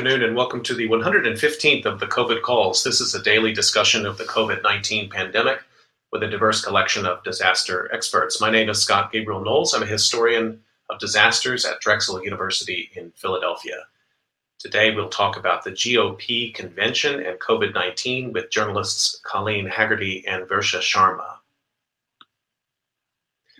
afternoon, and welcome to the 115th of the COVID calls. This is a daily discussion of the COVID 19 pandemic with a diverse collection of disaster experts. My name is Scott Gabriel Knowles. I'm a historian of disasters at Drexel University in Philadelphia. Today, we'll talk about the GOP convention and COVID 19 with journalists Colleen Hagerty and Versha Sharma.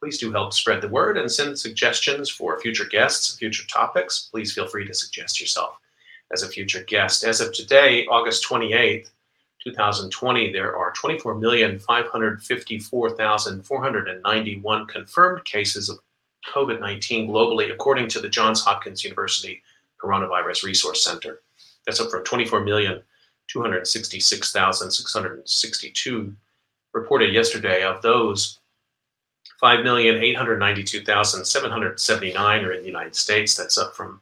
Please do help spread the word and send suggestions for future guests future topics. Please feel free to suggest yourself as a future guest. As of today, August 28th, 2020, there are 24,554,491 confirmed cases of COVID 19 globally, according to the Johns Hopkins University Coronavirus Resource Center. That's up from 24,266,662 reported yesterday. Of those, 5,892,779 are in the United States. That's up from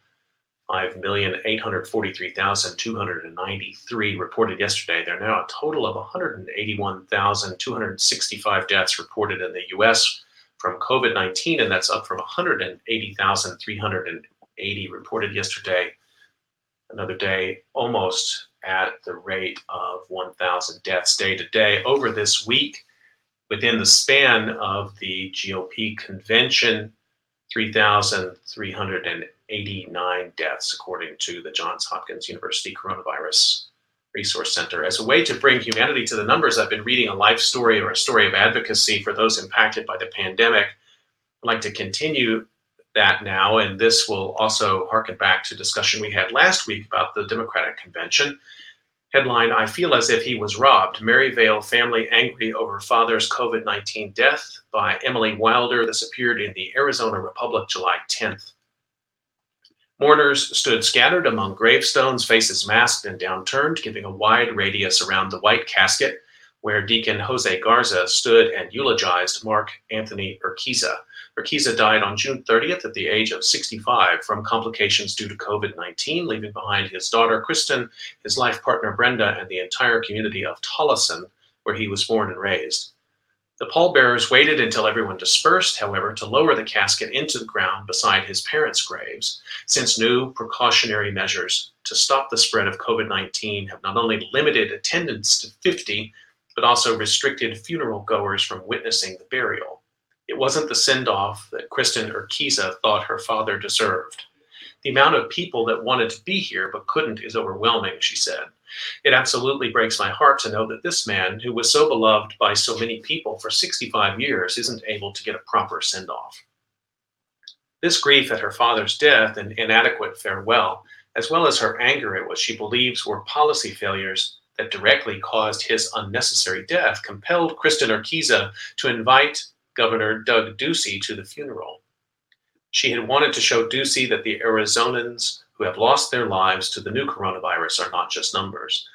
5,843,293 reported yesterday. There are now a total of 181,265 deaths reported in the US from COVID 19, and that's up from 180,380 reported yesterday. Another day almost at the rate of 1,000 deaths day to day over this week within the span of the GOP convention, 3,389 deaths, according to the Johns Hopkins University Coronavirus Resource Center. As a way to bring humanity to the numbers, I've been reading a life story or a story of advocacy for those impacted by the pandemic. I'd like to continue that now, and this will also harken back to discussion we had last week about the Democratic Convention. Headline I feel as if he was robbed. Maryvale family angry over father's COVID 19 death by Emily Wilder. This appeared in the Arizona Republic July 10th. Mourners stood scattered among gravestones, faces masked and downturned, giving a wide radius around the white casket where Deacon Jose Garza stood and eulogized Mark Anthony Urquiza. Urquiza died on June 30th at the age of 65 from complications due to COVID 19, leaving behind his daughter Kristen, his life partner Brenda, and the entire community of Tolleson, where he was born and raised. The pallbearers waited until everyone dispersed, however, to lower the casket into the ground beside his parents' graves, since new precautionary measures to stop the spread of COVID 19 have not only limited attendance to 50, but also restricted funeral goers from witnessing the burial. It wasn't the send off that Kristen Urquiza thought her father deserved. The amount of people that wanted to be here but couldn't is overwhelming, she said. It absolutely breaks my heart to know that this man, who was so beloved by so many people for 65 years, isn't able to get a proper send off. This grief at her father's death and inadequate farewell, as well as her anger at what she believes were policy failures that directly caused his unnecessary death compelled Kristen Urquiza to invite Governor Doug Ducey to the funeral. She had wanted to show Ducey that the Arizonans who have lost their lives to the new coronavirus are not just numbers.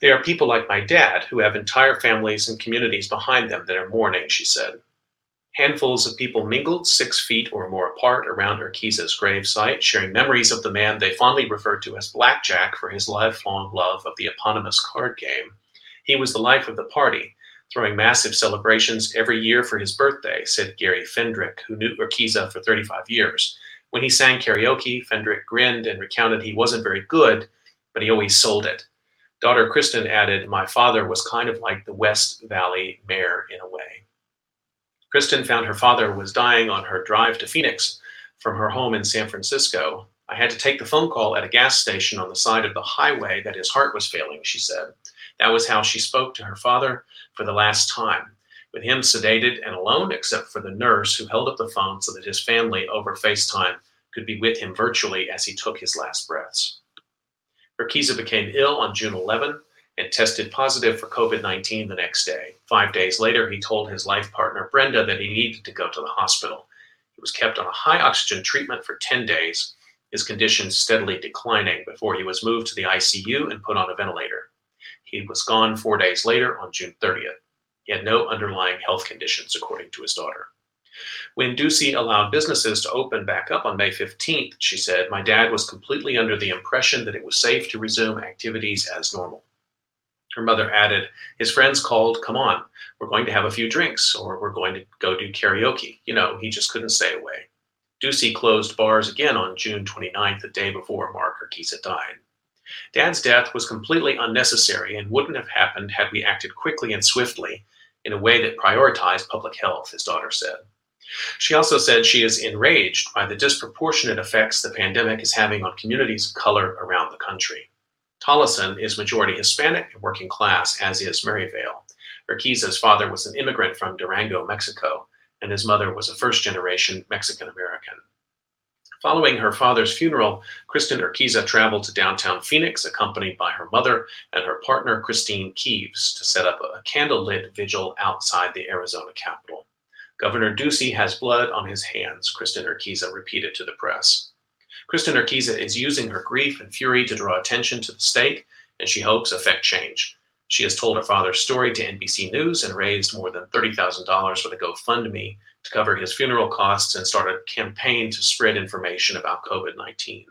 They are people like my dad who have entire families and communities behind them that are mourning, she said. Handfuls of people mingled six feet or more apart around Urquiza's gravesite, sharing memories of the man they fondly referred to as Blackjack for his lifelong love of the eponymous card game. He was the life of the party, throwing massive celebrations every year for his birthday, said Gary Fendrick, who knew Urquiza for 35 years. When he sang karaoke, Fendrick grinned and recounted he wasn't very good, but he always sold it. Daughter Kristen added, My father was kind of like the West Valley mayor in a way. Kristen found her father was dying on her drive to Phoenix from her home in San Francisco. I had to take the phone call at a gas station on the side of the highway that his heart was failing, she said. That was how she spoke to her father for the last time, with him sedated and alone, except for the nurse who held up the phone so that his family over FaceTime could be with him virtually as he took his last breaths. Urquiza became ill on June 11 and tested positive for COVID 19 the next day. Five days later, he told his life partner, Brenda, that he needed to go to the hospital. He was kept on a high oxygen treatment for 10 days, his condition steadily declining before he was moved to the ICU and put on a ventilator. He was gone four days later on June 30th. He had no underlying health conditions, according to his daughter. When Ducey allowed businesses to open back up on May 15th, she said, My dad was completely under the impression that it was safe to resume activities as normal. Her mother added, His friends called, Come on, we're going to have a few drinks, or we're going to go do karaoke. You know, he just couldn't stay away. Ducey closed bars again on June 29th, the day before Mark Urquiza died. Dad's death was completely unnecessary and wouldn't have happened had we acted quickly and swiftly in a way that prioritized public health, his daughter said. She also said she is enraged by the disproportionate effects the pandemic is having on communities of color around the country. Tolleson is majority Hispanic and working class, as is Maryvale. Urquiza's father was an immigrant from Durango, Mexico, and his mother was a first generation Mexican American. Following her father's funeral, Kristen Urquiza traveled to downtown Phoenix, accompanied by her mother and her partner, Christine Keeves, to set up a candlelit vigil outside the Arizona Capitol. Governor Ducey has blood on his hands, Kristen Urquiza repeated to the press. Kristen Urquiza is using her grief and fury to draw attention to the state, and she hopes affect change. She has told her father's story to NBC News and raised more than $30,000 for the GoFundMe to cover his funeral costs and start a campaign to spread information about COVID 19.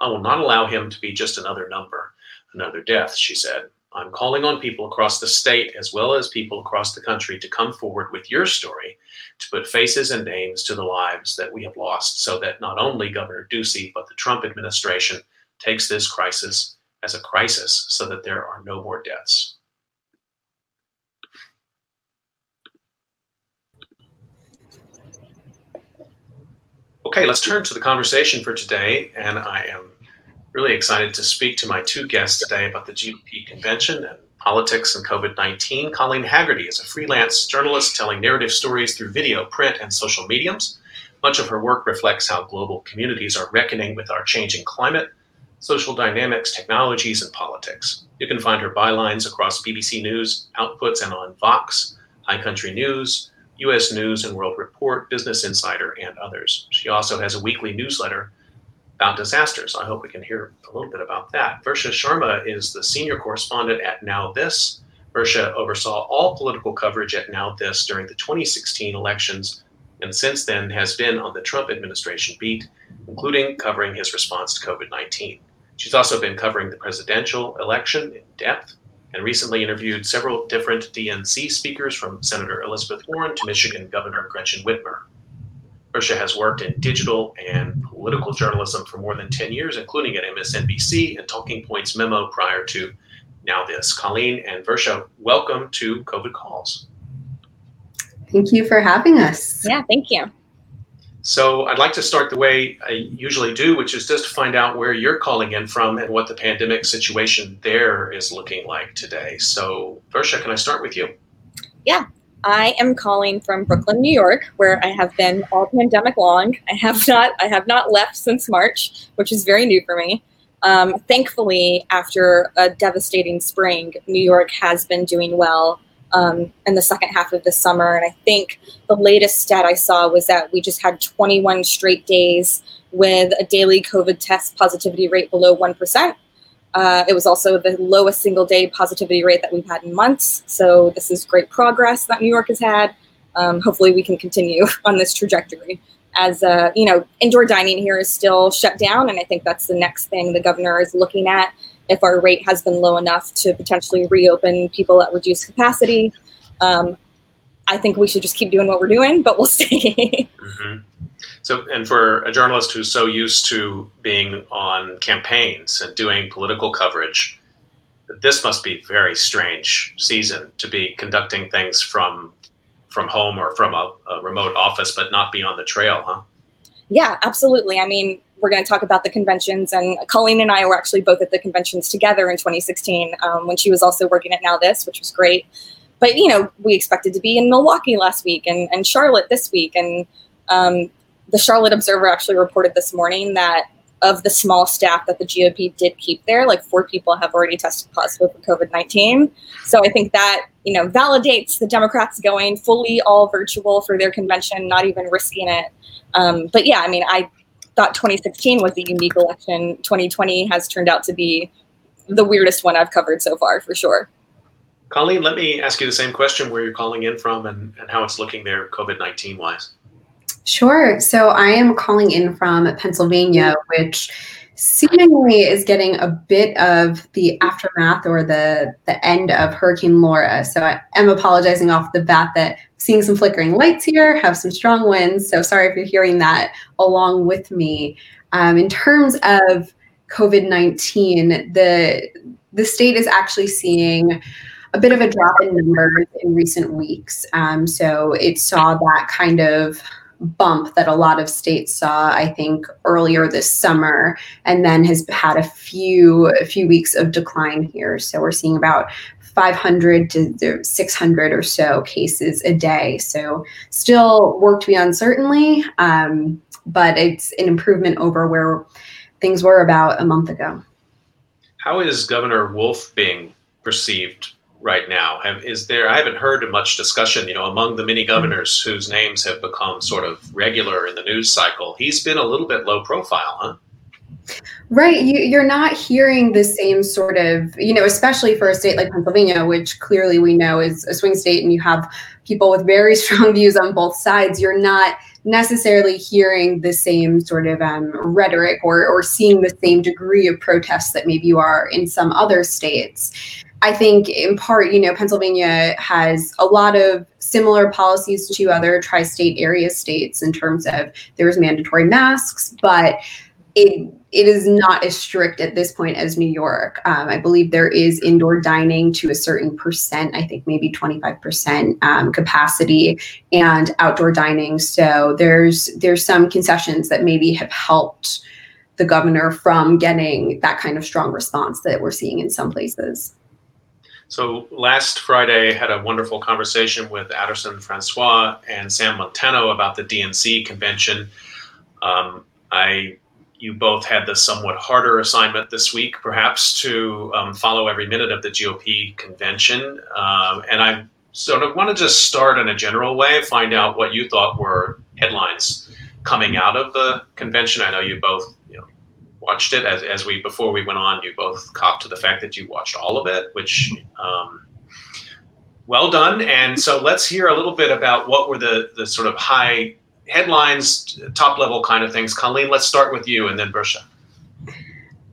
I will not allow him to be just another number, another death, she said. I'm calling on people across the state as well as people across the country to come forward with your story to put faces and names to the lives that we have lost so that not only Governor Ducey, but the Trump administration takes this crisis as a crisis so that there are no more deaths. Okay, let's turn to the conversation for today. And I am really excited to speak to my two guests today about the GOP convention and politics and COVID 19. Colleen Hagerty is a freelance journalist telling narrative stories through video, print, and social mediums. Much of her work reflects how global communities are reckoning with our changing climate, social dynamics, technologies, and politics. You can find her bylines across BBC News outputs and on Vox, High Country News, US News and World Report, Business Insider, and others. She also has a weekly newsletter about disasters. I hope we can hear a little bit about that. Versha Sharma is the senior correspondent at Now This. Versha oversaw all political coverage at Now This during the 2016 elections and since then has been on the Trump administration beat, including covering his response to COVID 19. She's also been covering the presidential election in depth and recently interviewed several different DNC speakers from Senator Elizabeth Warren to Michigan Governor Gretchen Whitmer. Versha has worked in digital and political journalism for more than 10 years, including at MSNBC and Talking Points Memo prior to Now This. Colleen and Versha, welcome to COVID Calls. Thank you for having us. Yeah, thank you. So I'd like to start the way I usually do, which is just to find out where you're calling in from and what the pandemic situation there is looking like today. So, Versha, can I start with you? Yeah, I am calling from Brooklyn, New York, where I have been all pandemic long. I have not I have not left since March, which is very new for me. Um, thankfully, after a devastating spring, New York has been doing well um, in the second half of the summer. And I think the latest stat I saw was that we just had 21 straight days with a daily COVID test positivity rate below 1%. Uh, it was also the lowest single day positivity rate that we've had in months. So this is great progress that New York has had. Um, hopefully, we can continue on this trajectory. As uh, you know, indoor dining here is still shut down, and I think that's the next thing the governor is looking at if our rate has been low enough to potentially reopen people at reduced capacity. Um, I think we should just keep doing what we're doing, but we'll see. mm-hmm. So, and for a journalist who's so used to being on campaigns and doing political coverage, this must be a very strange season to be conducting things from from home or from a, a remote office, but not be on the trail, huh? Yeah, absolutely. I mean, we're going to talk about the conventions. And Colleen and I were actually both at the conventions together in 2016 um, when she was also working at Now This, which was great. But, you know, we expected to be in Milwaukee last week and, and Charlotte this week. And um, the Charlotte Observer actually reported this morning that of the small staff that the GOP did keep there, like four people have already tested positive for COVID 19. So I think that, you know, validates the Democrats going fully all virtual for their convention, not even risking it. Um, but yeah, I mean, I thought 2016 was a unique election. 2020 has turned out to be the weirdest one I've covered so far for sure. Colleen, let me ask you the same question where you're calling in from and, and how it's looking there COVID 19 wise. Sure. So I am calling in from Pennsylvania, which seemingly is getting a bit of the aftermath or the the end of Hurricane Laura. So I am apologizing off the bat that seeing some flickering lights here, have some strong winds. So sorry if you're hearing that along with me. Um, in terms of COVID nineteen, the the state is actually seeing a bit of a drop in numbers in recent weeks. Um, so it saw that kind of bump that a lot of states saw, I think, earlier this summer, and then has had a few a few weeks of decline here. So we're seeing about 500 to 600 or so cases a day. So still work to be done, certainly, um, but it's an improvement over where things were about a month ago. How is Governor Wolf being perceived right now? Have, is there? I haven't heard much discussion. You know, among the many governors whose names have become sort of regular in the news cycle, he's been a little bit low profile, huh? Right. You, are not hearing the same sort of, you know, especially for a state like Pennsylvania, which clearly we know is a swing state, and you have people with very strong views on both sides. You're not necessarily hearing the same sort of um, rhetoric or, or seeing the same degree of protests that maybe you are in some other states. I think in part, you know, Pennsylvania has a lot of similar policies to other tri state area states in terms of there's mandatory masks, but it it is not as strict at this point as New York. Um, I believe there is indoor dining to a certain percent, I think maybe 25% um, capacity, and outdoor dining. So there's there's some concessions that maybe have helped the governor from getting that kind of strong response that we're seeing in some places. So last Friday, I had a wonderful conversation with Addison Francois and Sam Montano about the DNC convention. Um, I, you both had the somewhat harder assignment this week, perhaps, to um, follow every minute of the GOP convention. Um, and I sort of want to just start in a general way, find out what you thought were headlines coming out of the convention. I know you both watched it as, as we before we went on you both copped to the fact that you watched all of it which um, well done. And so let's hear a little bit about what were the the sort of high headlines top level kind of things. Colleen let's start with you and then Versha.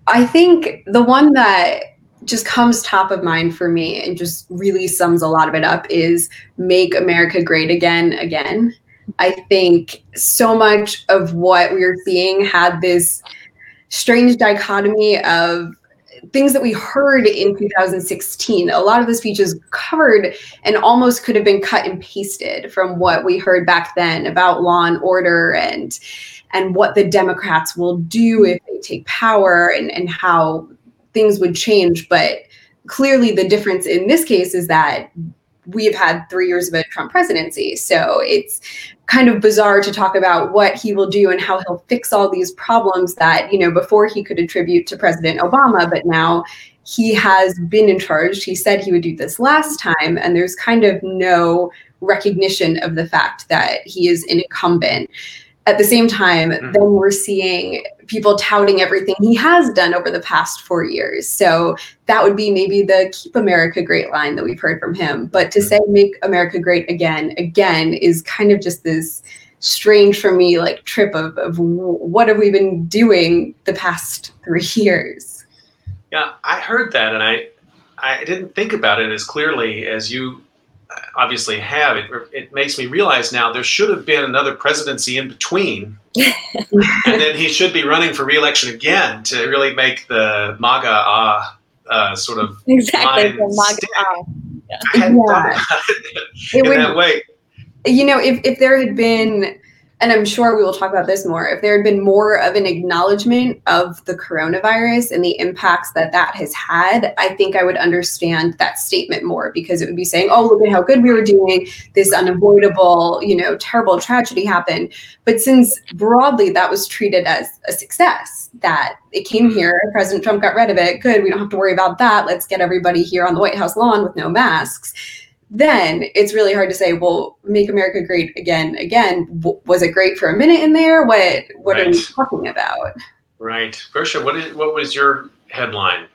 i think the one that just comes top of mind for me and just really sums a lot of it up is make america great again again. I think so much of what we are seeing had this strange dichotomy of things that we heard in 2016. A lot of the speeches covered and almost could have been cut and pasted from what we heard back then about law and order and and what the Democrats will do if they take power and, and how things would change. But clearly the difference in this case is that we have had three years of a Trump presidency. So it's kind of bizarre to talk about what he will do and how he'll fix all these problems that, you know, before he could attribute to President Obama, but now he has been in charge. He said he would do this last time, and there's kind of no recognition of the fact that he is an incumbent. At the same time, mm-hmm. then we're seeing people touting everything he has done over the past four years. So that would be maybe the keep America great line that we've heard from him. But to say make America great again, again, is kind of just this strange for me like trip of, of what have we been doing the past three years. Yeah, I heard that and I I didn't think about it as clearly as you obviously have, it, it makes me realize now there should have been another presidency in between. and then he should be running for reelection again to really make the MAGA uh, uh, sort of exactly the MAGA. Uh, yeah. Yeah. it in would, that way. You know, if, if there had been and I'm sure we will talk about this more, if there had been more of an acknowledgement of the coronavirus and the impacts that that has had, I think I would understand that statement more because it would be saying, oh, look at how good we were doing. This unavoidable, you know, terrible tragedy happened. But since broadly that was treated as a success, that it came mm-hmm. here, President Trump got rid of it, good, we don't have to worry about that. Let's get everybody here on the White House lawn with no masks then it's really hard to say, well, make America great again, again. W- was it great for a minute in there? What what right. are we talking about? Right, Versha. What is what was your headline?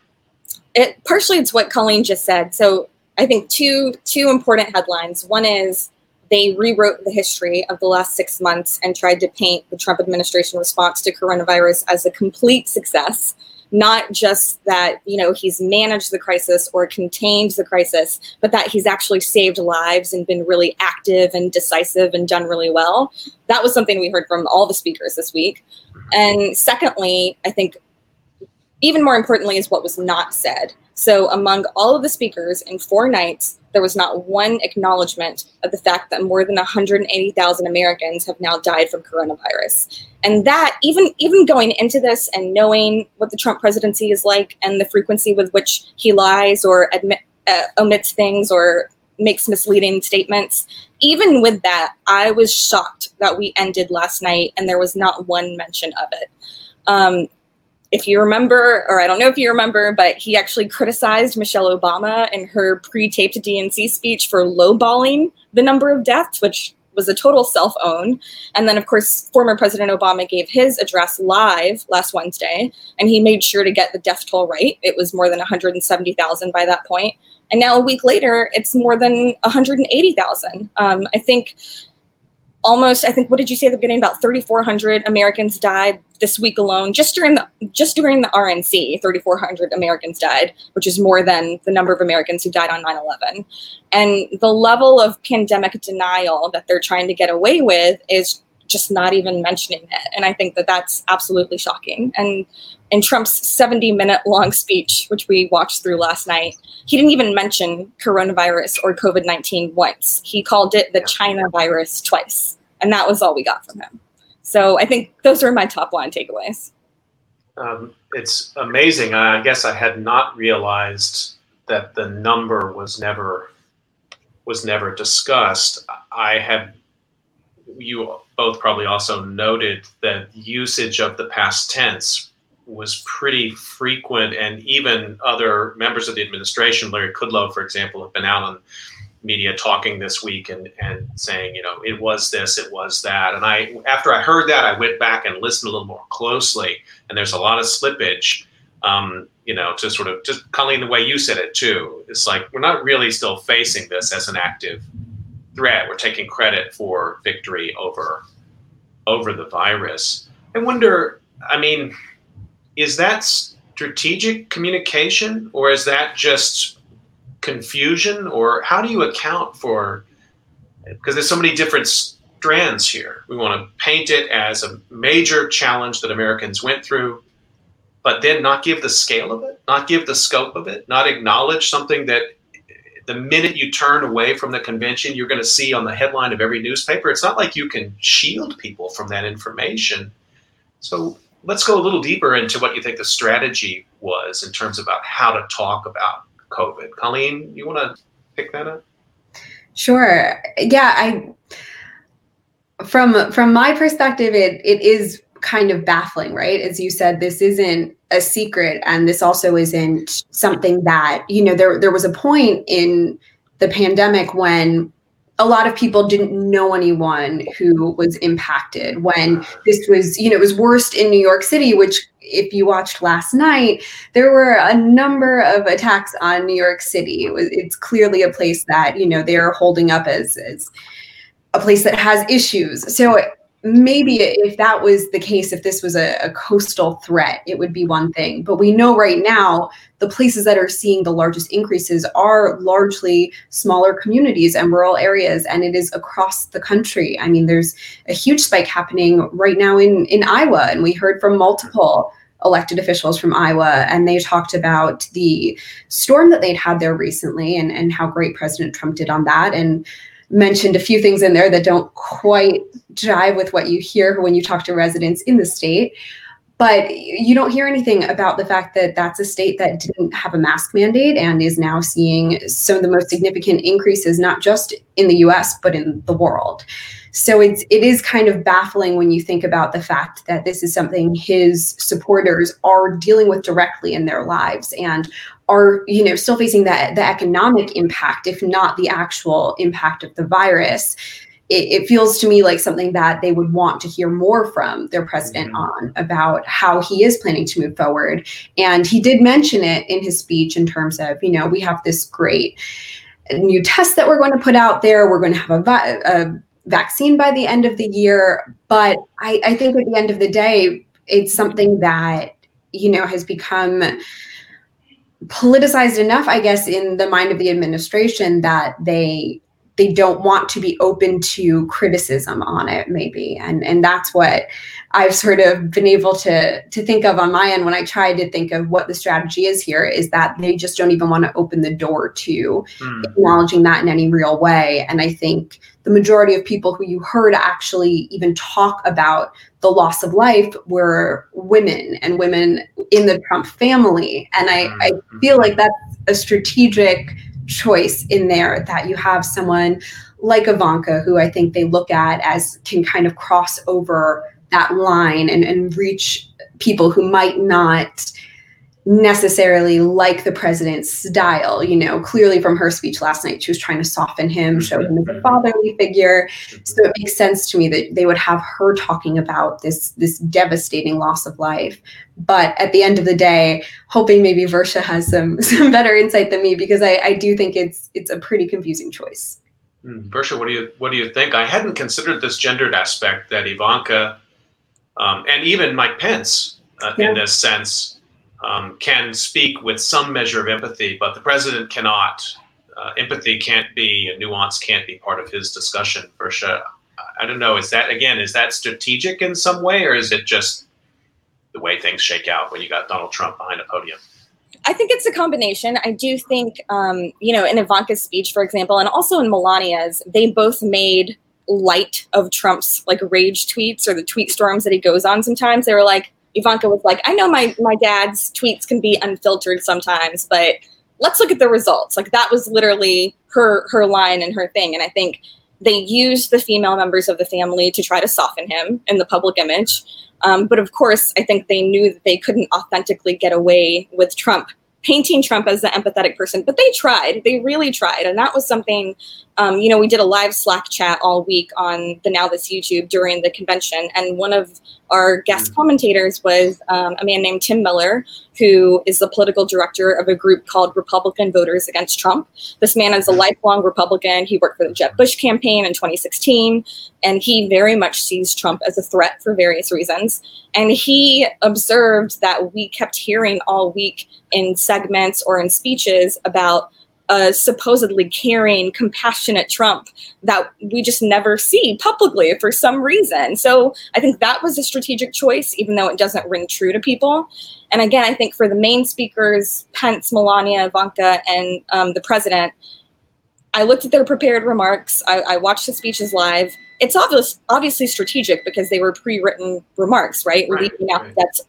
it partially it's what Colleen just said. So I think two two important headlines. One is they rewrote the history of the last six months and tried to paint the Trump administration response to coronavirus as a complete success not just that you know he's managed the crisis or contained the crisis but that he's actually saved lives and been really active and decisive and done really well. That was something we heard from all the speakers this week. And secondly i think even more importantly is what was not said. So among all of the speakers in four nights there was not one acknowledgement of the fact that more than 180,000 Americans have now died from coronavirus. And that even even going into this and knowing what the Trump presidency is like and the frequency with which he lies or admit, uh, omits things or makes misleading statements, even with that, I was shocked that we ended last night and there was not one mention of it. Um, if you remember, or I don't know if you remember, but he actually criticized Michelle Obama in her pre-taped DNC speech for lowballing the number of deaths, which was a total self-own. And then, of course, former President Obama gave his address live last Wednesday, and he made sure to get the death toll right. It was more than 170,000 by that point. And now, a week later, it's more than 180,000. Um, I think almost i think what did you say at the beginning? About 3400 americans died this week alone just during the just during the rnc 3400 americans died which is more than the number of americans who died on 9-11 and the level of pandemic denial that they're trying to get away with is just not even mentioning it. And i think that that's absolutely shocking. And in trump's 70 minute long speech which we watched through last night he didn't even mention coronavirus or covid-19 once. He called it the china virus twice. And that was all we got from him. So i think those are my top line takeaways. Um, it's amazing. I guess i had not realized that the number was never was never discussed. I have you both probably also noted that usage of the past tense was pretty frequent, and even other members of the administration, Larry Kudlow, for example, have been out on media talking this week and, and saying, you know, it was this, it was that. And I, after I heard that, I went back and listened a little more closely, and there's a lot of slippage. Um, you know, to sort of just Colleen, the way you said it too, it's like we're not really still facing this as an active threat. We're taking credit for victory over over the virus. I wonder, I mean, is that strategic communication or is that just confusion or how do you account for because there's so many different strands here. We want to paint it as a major challenge that Americans went through, but then not give the scale of it, not give the scope of it, not acknowledge something that the minute you turn away from the convention, you're going to see on the headline of every newspaper. It's not like you can shield people from that information. So let's go a little deeper into what you think the strategy was in terms about how to talk about COVID. Colleen, you want to pick that up? Sure. Yeah, I from from my perspective, it it is kind of baffling, right? As you said, this isn't a secret and this also isn't something that you know there there was a point in the pandemic when a lot of people didn't know anyone who was impacted when this was you know it was worst in new york city which if you watched last night there were a number of attacks on new york city. It was it's clearly a place that you know they're holding up as as a place that has issues. So maybe if that was the case, if this was a, a, coastal threat, it would be one thing. But we know right now the places that are seeing the largest increases are largely smaller communities and rural areas, and it is across the country. I mean, there's a huge spike happening right now in, in Iowa, and we heard from multiple elected officials from Iowa, and they talked about the storm that they'd had there recently and, and how great President Trump did on that. And mentioned a few things in there that don't quite jive with what you hear when you talk to residents in the state. But you don't hear anything about the fact that that's a state that didn't have a mask mandate and is now seeing some of the most significant increases, not just in the US, but in the world. So it's it is kind of baffling when you think about the fact that this is something his supporters are dealing with directly in their lives and are you know still facing that the economic impact if not the actual impact of the virus it, it, feels to me like something that they would want to hear more from their president mm-hmm. on about how he is planning to move forward. And he did mention it in his speech in terms of, you know, we have this great new test that we're going to put out there. We're going to have a, vi- a vaccine by the end of the year. But I, I think at the end of the day, it's something that, you know, has become politicized enough, I guess, in the mind of the administration that they they don't want to be open to criticism on it maybe and and that's what i've sort of been able to to think of on my end when i try to think of what the strategy is here is that they just don't even want to open the door to mm. acknowledging that in any real way and i think the majority of people who you heard actually even talk about the loss of life were women and women in the trump family and i i hmm. feel like that's a strategic choice in there that you have someone like Ivanka, who I think they look at as can kind of cross over that line and, and reach people who might not necessarily like the president's style. You know, clearly from her speech last night, she was trying to soften him, show him as a fatherly figure. So it makes sense to me that they would have her talking about this this devastating loss of life. But at the end of the day, hoping maybe Versha has some some better insight than me because I, I do think it's it's a pretty confusing choice. Mm, Versha, what do you what do you think? I hadn't considered this gendered aspect that Ivanka um, and even Mike Pence, uh, yeah. in this sense, um, can speak with some measure of empathy, but the president cannot. Uh, empathy can't be, a nuance can't be part of his discussion. Sure, I don't know. Is that again? Is that strategic in some way, or is it just the way things shake out when you got Donald Trump behind a podium? I think it's a combination. I do think, um, you know, in Ivanka's speech, for example, and also in Melania's, they both made light of Trump's like rage tweets or the tweet storms that he goes on sometimes. They were like, Ivanka was like, I know my my dad's tweets can be unfiltered sometimes, but let's look at the results. Like that was literally her her line and her thing. And I think they used the female members of the family to try to soften him in the public image. Um, but of course, I think they knew that they couldn't authentically get away with Trump painting Trump as the empathetic person, but they tried. They really tried. And that was something, um, you know, we did a live Slack chat all week on the Now This YouTube during the convention. And one of our guest mm. commentators was um, a man named Tim Miller, who is the political director of a group called Republican Voters Against Trump. This man is a lifelong Republican. He worked for the Jeb Bush campaign in 2016, and he very much sees Trump as a threat for various reasons. And he observed that we kept hearing all week in segments or in speeches about a supposedly caring, compassionate Trump that we just never see publicly for some reason. So I think that was a strategic choice, even though it doesn't ring true to people. And again, I think for the main speakers, Pence, Melania, Ivanka, and um, the president, I looked at their prepared remarks. I, I watched the speeches live it's obvious, obviously strategic because they were pre-written remarks, right? right right. that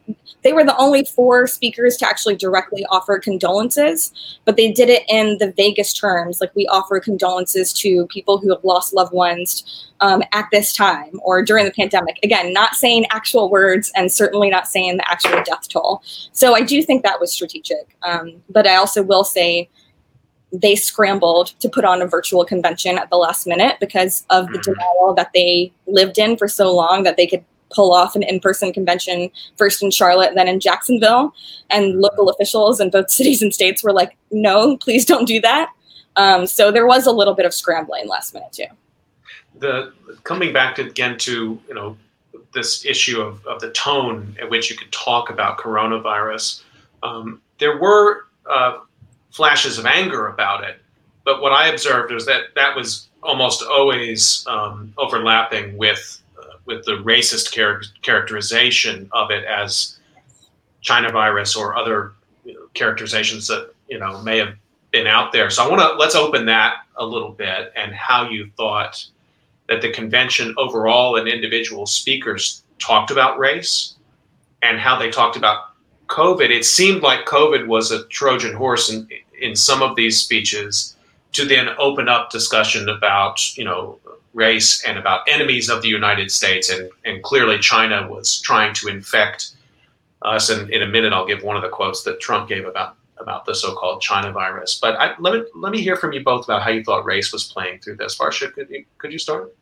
they were the only four speakers to actually directly offer condolences, but they did it in the vaguest terms, like we offer condolences to people who have lost loved ones um, at this time or during the pandemic. Again, not saying actual words and certainly not saying the actual death toll. So I do think that was strategic, um, but I also will say they scrambled to put on a virtual convention at the last minute because of the mm. denial that they lived in for so long that they could pull off an in-person convention first in Charlotte, then in Jacksonville, and local officials in both cities and states were like, "No, please don't do that." Um, so there was a little bit of scrambling last minute too. The coming back to, again to you know this issue of, of the tone at which you could talk about coronavirus. Um, there were uh, flashes of anger about it. But what I observed was that that was almost always um, overlapping with uh, with the racist char- characterization of it as China virus or other characterizations that you know may have been out there. So I want to let's open that a little bit and how you thought that the convention overall and individual speakers talked about race and how they talked about COVID. It seemed like COVID was a Trojan horse in, in some of these speeches to then open up discussion about you know race and about enemies of the United States. And and clearly China was trying to infect us. And in a minute I'll give one of the quotes that Trump gave about about the so-called China virus. But I, let me let me hear from you both about how you thought race was playing through this. Versha could you could you start?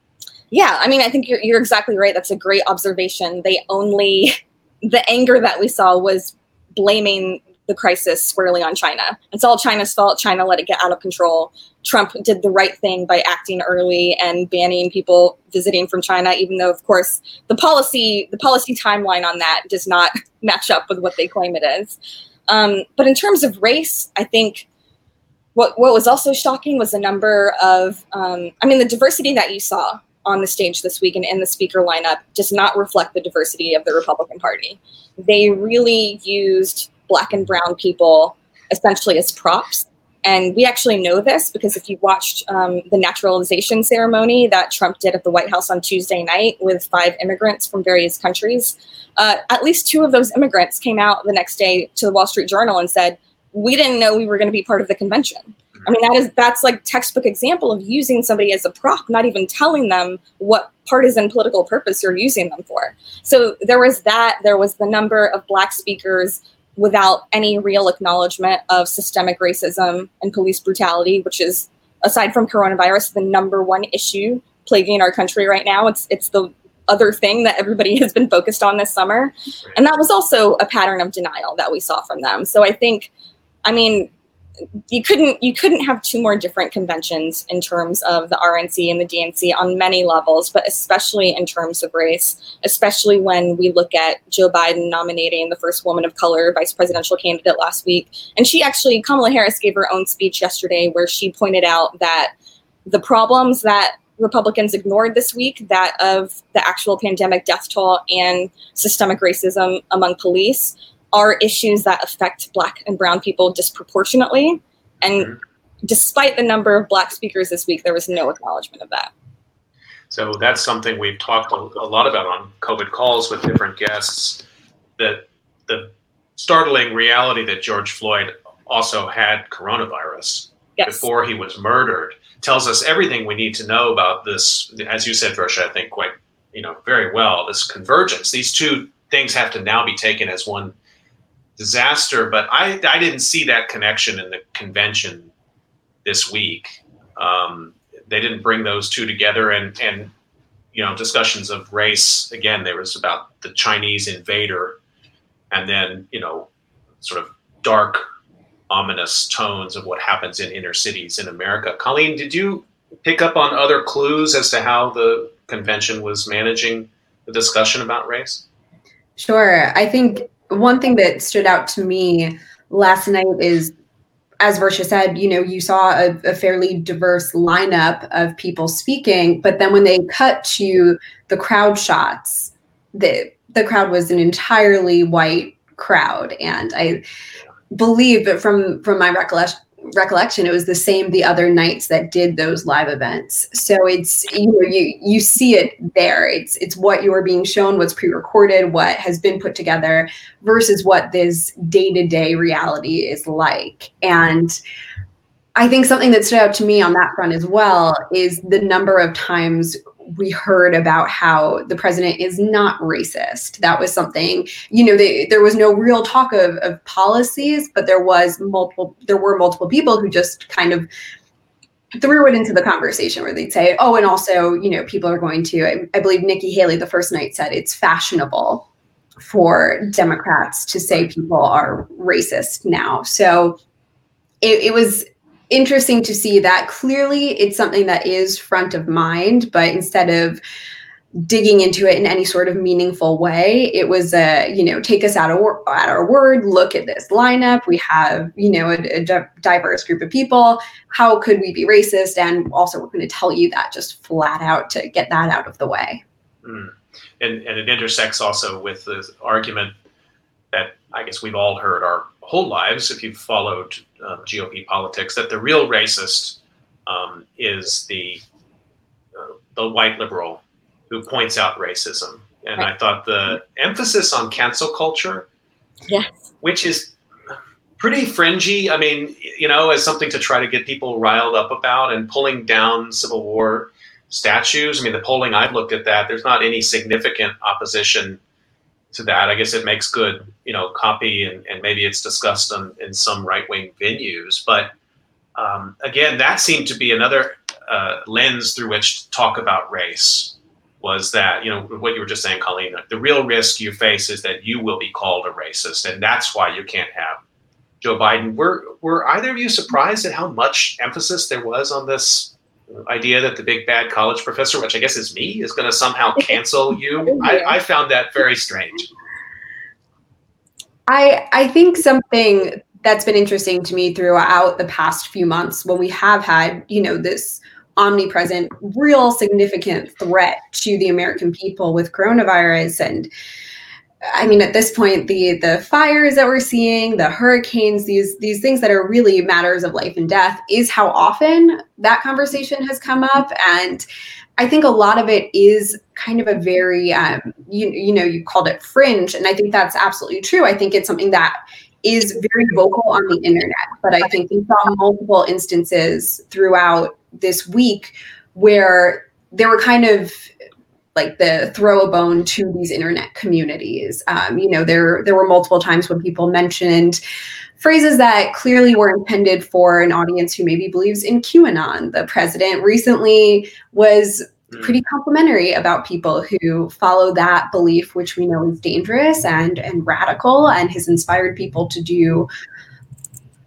Yeah, I mean, I think you're, you're exactly right. That's a great observation. They only, the anger that we saw was blaming the crisis squarely on China. It's all China's fault. China let it get out of control. Trump did the right thing by acting early and banning people visiting from China, even though, of course, the policy the policy timeline on that does not match up with what they claim it is. Um, but in terms of race, I think what what was also shocking was the number of um, I mean the diversity that you saw on the stage this week and in the speaker lineup does not reflect the diversity of the Republican Party. They really used black and brown people essentially as props. And we actually know this because if you watched um, the naturalization ceremony that Trump did at the White House on Tuesday night with five immigrants from various countries, uh, at least two of those immigrants came out the next day to the Wall Street Journal and said, "We didn't know we were going to be part of the convention." I mean, that is that's like textbook example of using somebody as a prop, not even telling them what partisan political purpose you're using them for. So there was that. There was the number of black speakers without any real acknowledgement of systemic racism and police brutality, which is aside from coronavirus the number one issue plaguing our country right now. It's it's the other thing that everybody has been focused on this summer. And that was also a pattern of denial that we saw from them. So I think I mean you couldn't you couldn't have two more different conventions in terms of the RNC and the DNC on many levels, but especially in terms of race, especially when we look at Joe Biden nominating the first woman of color vice presidential candidate last week. And she actually Kamala Harris gave her own speech yesterday where she pointed out that the problems that Republicans ignored this week, that of the actual pandemic death toll and systemic racism among police, are issues that affect Black and Brown people disproportionately. And mm-hmm. despite the number of Black speakers this week, there was no acknowledgement of that. So that's something we've talked a, a lot about on COVID calls with different guests. That the startling reality that George Floyd also had coronavirus yes. before he was murdered tells us everything we need to know about this. As you said, Versha, I think quite you know very well. This convergence. These two things have to now be taken as one disaster. But I, I didn't see that connection in the convention this week. Um, they didn't bring those two together, and and you know discussions of race again. There was about the Chinese invader, and then you know sort of dark, ominous tones of what happens in inner cities in America. Colleen, did you pick up on other clues as to how the convention was managing the discussion about race? Sure. I think one thing that stood out to me last night is as Versha said, you know, you saw a, a, fairly diverse lineup of people speaking, but then when they cut to the crowd shots, the the crowd was an entirely white crowd, and I believe that from from my recollection recollection it was the same the other nights that did those live events. So it's you know you you see it there. It's it's what you are being shown what's pre-recorded what has been put together versus what this day-to-day reality is like. And i think something that stood out to me on that front as well is the number of times we heard about how the president is not racist. That was something, you know, they, there was no real talk of, of policies, but there was multiple, there were multiple people who just kind of threw it into the conversation where they'd say, oh, and also, you know, people are going to, I, I believe Nikki Haley the first night said it's fashionable for Democrats to say people are racist now. So it, it was interesting to see that clearly it's something that is front of mind, but instead of digging into it in any sort of meaningful way, it was a you know take us out of at our word. Look at this lineup. We have you know a, a diverse group of people. How could we be racist? And also, we're going to tell you that just flat out to get that out of the way. Mm. And and it intersects also with the argument that I guess we've all heard our whole lives, if you've followed uh, GOP politics, that the real racist um, is the uh, the white liberal who points out racism. And right. I thought the emphasis on cancel culture, yes. which is pretty fringy. I mean, you know, as something to try to get people riled up about and pulling down Civil War statues. I mean, the polling I've looked at that, there's not any significant opposition to that. I guess it makes good, you know, copy and, and maybe it's discussed on, in some right wing venues. But um, again, that seemed to be another uh, lens through which to talk about race. was that you know what you were just saying, Colleen. The real risk you face is that you will be called a racist, and that's why you can't have Joe Biden. Were were either of you surprised at how much emphasis there was on this idea that the big bad college professor, which I guess is me, is going to somehow cancel you? I, I found that very strange. I I think something that's been interesting to me throughout the past few months when we have had, you know, this omnipresent, real significant threat to the American people with coronavirus and I mean, at this point, the the fires that we're seeing, the hurricanes, these these things that are really matters of life and death, is how often that conversation has come up, and I think a lot of it is kind of a very, um, you you know, you called it fringe, and I think that's absolutely true. I think it's something that is very vocal on the internet, but I think we saw multiple instances throughout this week where there were kind of like the throw a bone to these internet communities. Um, you know, there there were multiple times when people mentioned phrases that clearly were intended for an audience who maybe believes in QAnon. The president recently was hmm. pretty complimentary about people who follow that belief, which we know is dangerous and and radical, and has inspired people to do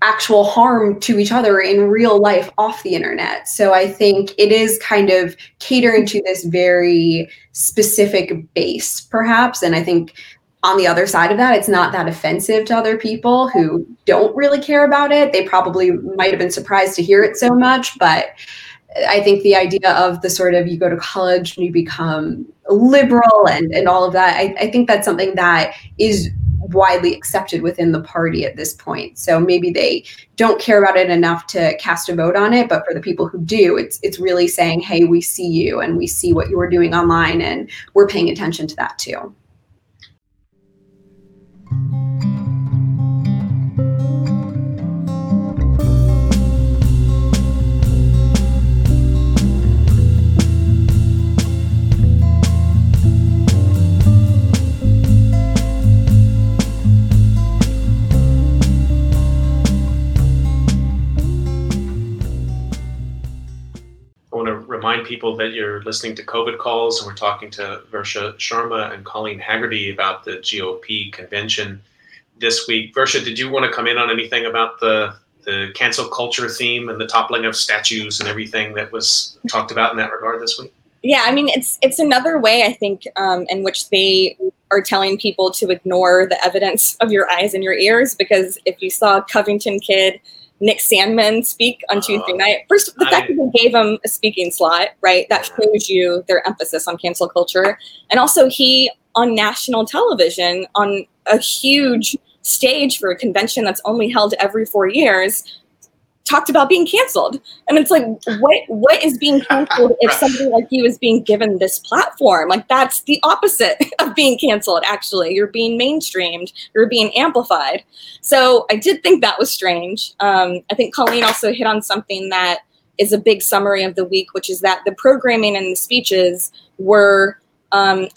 actual harm to each other in real life off the internet. So I think it is kind of catering to this very specific base, perhaps. And I think on the other side of that, it's not that offensive to other people who don't really care about it. They probably might have been surprised to hear it so much, but I think the idea of the sort of you go to college and you become liberal and, and all of that, I, I think that's something that is widely accepted within the party at this point. So maybe they don't care about it enough to cast a vote on it, but for the people who do, it's it's really saying, "Hey, we see you and we see what you are doing online and we're paying attention to that too." Remind people that you're listening to COVID calls, and we're talking to Versha Sharma and Colleen Hagerty about the GOP convention this week. Versha, did you want to come in on anything about the the cancel culture theme and the toppling of statues and everything that was talked about in that regard this week? Yeah, I mean, it's it's another way I think um, in which they are telling people to ignore the evidence of your eyes and your ears because if you saw Covington kid Nick Sandmann speak on Tuesday uh, night. First, the I, fact that they gave him a speaking slot, right? That shows you their emphasis on cancel culture. And also, he on national television on a huge stage for a convention that's only held every four years talked about being canceled. And it's like, what what is being canceled if somebody like you is being given this platform? Like that's the opposite of being canceled, actually. You're being mainstreamed, you're being amplified. So I did think that was strange. Um, I think Colleen also hit on something that is a big summary of the week, which is that the programming and the speeches were um,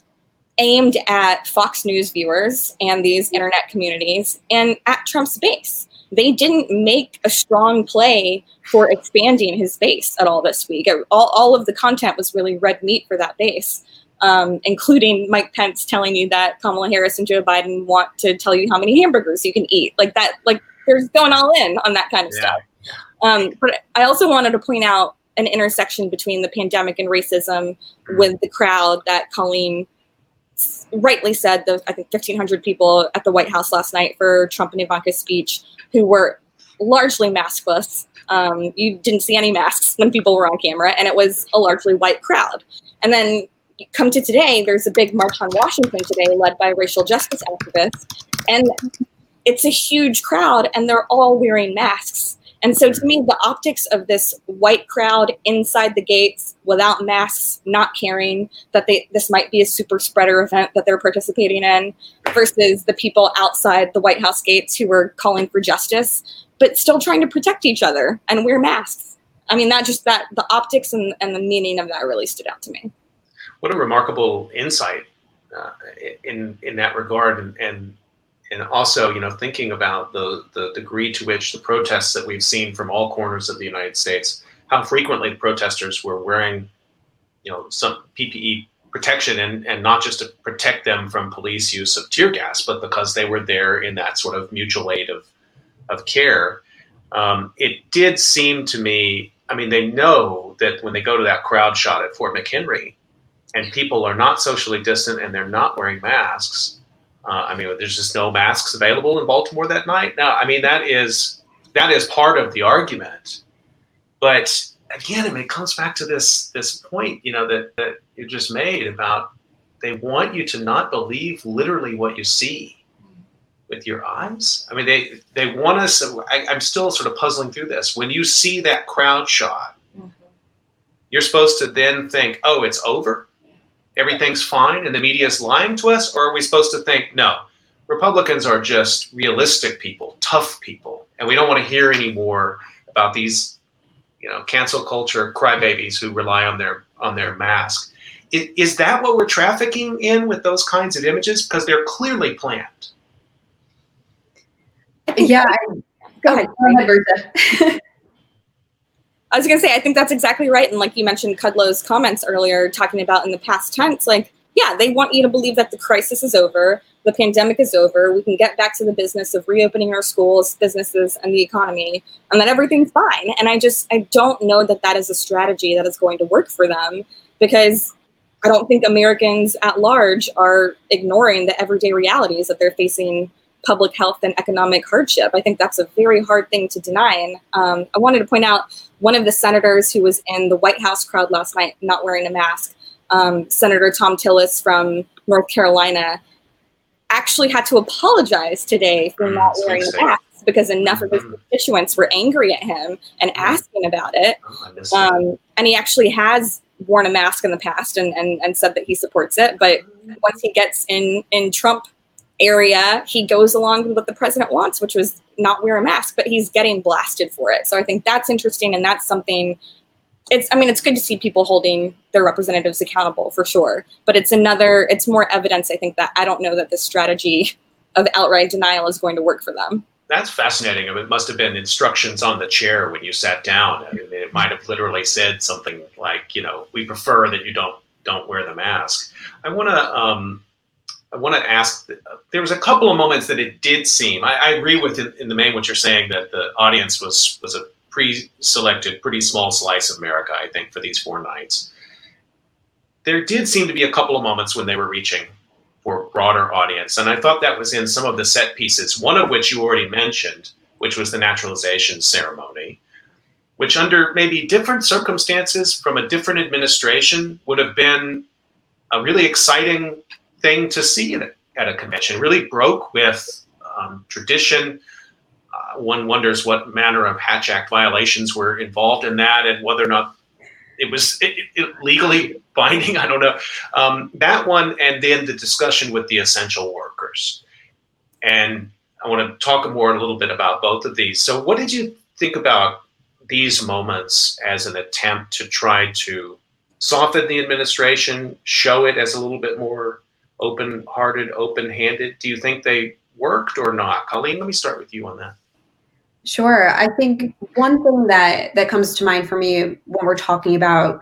aimed at Fox News viewers and these internet communities and at Trump's base they didn't make a strong play for expanding his base at all this week. All, all of the content was really red meat for that base, um, including Mike Pence telling you that Kamala Harris and Joe Biden want to tell you how many hamburgers you can eat. Like that, like they're going all in on that kind of yeah. stuff. Um, but I also wanted to point out an intersection between the pandemic and racism with the crowd that Colleen rightly said the I think 1,500 people at the White House last night for Trump and Ivanka's speech who were largely maskless. Um, you didn't see any masks when people were on camera, and it was a largely white crowd. And then come to today, there's a big march on Washington today led by racial justice activists, and it's a huge crowd, and they're all wearing masks. And so to me, the optics of this white crowd inside the gates without masks, not caring that they this might be a super spreader event that they're participating in, versus the people outside the White House gates who were calling for justice, but still trying to protect each other and wear masks. I mean, that just that the optics and, and the meaning of that really stood out to me. What a remarkable insight uh, in in that regard, and, and and also, you know, thinking about the, the degree to which the protests that we've seen from all corners of the United States, how frequently the protesters were wearing, you know, some PPE protection and, and not just to protect them from police use of tear gas, but because they were there in that sort of mutual aid of, of care. Um, it did seem to me, I mean, they know that when they go to that crowd shot at Fort McHenry and people are not socially distant and they're not wearing masks, uh, I mean, there's just no masks available in Baltimore that night. Now, I mean, that is that is part of the argument, but again, I mean, it comes back to this this point, you know, that that you just made about they want you to not believe literally what you see with your eyes. I mean, they they want us. I, am still sort of puzzling through this. When you see that crowd shot, mm-hmm. you're supposed to then think, "Oh, it's over, everything's fine," and the media is lying to us, or are we supposed to think, "No, Republicans are just realistic people, tough people, and we don't want to hear any more about these you know, cancel culture crybabies who rely on their on their mask. Is, is that what we're trafficking in with those kinds of images? Because they're clearly planned. Yeah. I, go ahead. Go ahead, Versha. I was gonna say, I think that's exactly right. And like you mentioned Kudlow's comments earlier, talking about in the past tense, like, yeah, they want you to believe that the crisis is over the pandemic is over, we can get back to the business of reopening our schools, businesses, and the economy, and that everything's fine. And I just, I don't know that that is a strategy that is going to work for them because I don't think Americans at large are ignoring the everyday realities that they're facing public health and economic hardship. I think that's a very hard thing to deny. And um, I wanted to point out one of the senators who was in the White House crowd last night not wearing a mask, um, Senator Thom Tillis from North Carolina actually had to apologize today for mm, not wearing a mask because enough of his mm-hmm. constituents were angry at him and mm-hmm. asking about it. Oh, um, and he actually has worn a mask in the past and, and, and said that he supports it. But once he gets in, in Trump area, he goes along with what the president wants, which was not wear a mask, but he's getting blasted for it. So I think that's interesting. And that's something it's i mean it's good to see people holding their representatives accountable for sure but it's another it's more evidence i think that i don't know that this strategy of outright denial is going to work for them that's fascinating I mean, it must have been instructions on the chair when you sat down I mean, it might have literally said something like you know we prefer that you don't don't wear the mask i want to um, I want to ask. There was a couple of moments that it did seem. I, I agree with in, in, the main what you're saying that the audience was was a pre-selected pretty small slice of America, I think, for these four nights. There did seem to be a couple of moments when they were reaching for a broader audience, and I thought that was in some of the set pieces. One of which you already mentioned, which was the naturalization ceremony, which under maybe different circumstances from a different administration would have been a really exciting thing to see at a, at a convention. really broke with um, tradition one wonders what manner of Hatch Act violations were involved in that and whether or not it was it, it legally binding. I don't know. Um, that one, and then the discussion with the essential workers. And I want to talk more a little bit about both of these. So, what did you think about these moments as an attempt to try to soften the administration, show it as a little bit more open hearted, open handed? Do you think they worked or not? Colleen, let me start with you on that. Sure. I think one thing that that comes to mind for me when we're talking about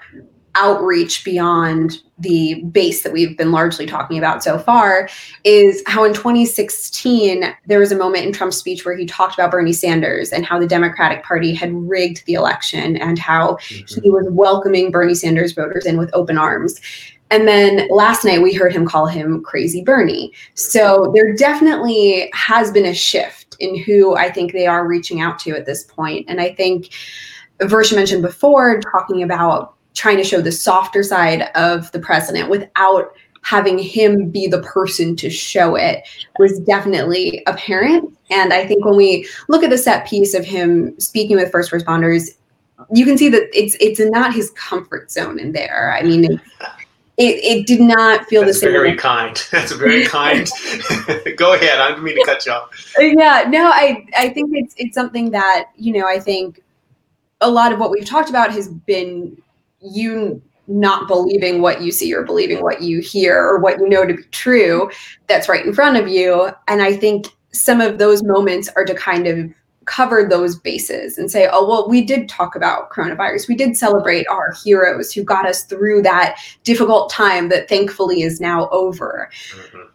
outreach beyond the base that we've been largely talking about so far is how in 2016 there was a moment in Trump's speech where he talked about Bernie Sanders and how the Democratic Party had rigged the election and how mm-hmm. he was welcoming Bernie Sanders voters in with open arms. And then last night we heard him call him Crazy Bernie. So there definitely has been a shift in who I think they are reaching out to at this point. And I think Versha mentioned before talking about trying to show the softer side of the president without having him be the person to show it was definitely apparent. And I think when we look at the set piece of him speaking with first responders, you can see that it's it's not his comfort zone in there. I mean, it, it did not feel That's the same. Very kind. That's very kind. Go ahead. I didn't mean to cut you off. Uh, yeah, no, I I think it's it's something that you know I think a lot of what we've talked about has been you not believing what you see or believing what you hear or what you know to be true that's right in front of you and i think some of those moments are to kind of cover those bases and say, oh, well, we did talk about coronavirus. We did celebrate our heroes who got us through that difficult time that thankfully is now over. Mm-hmm.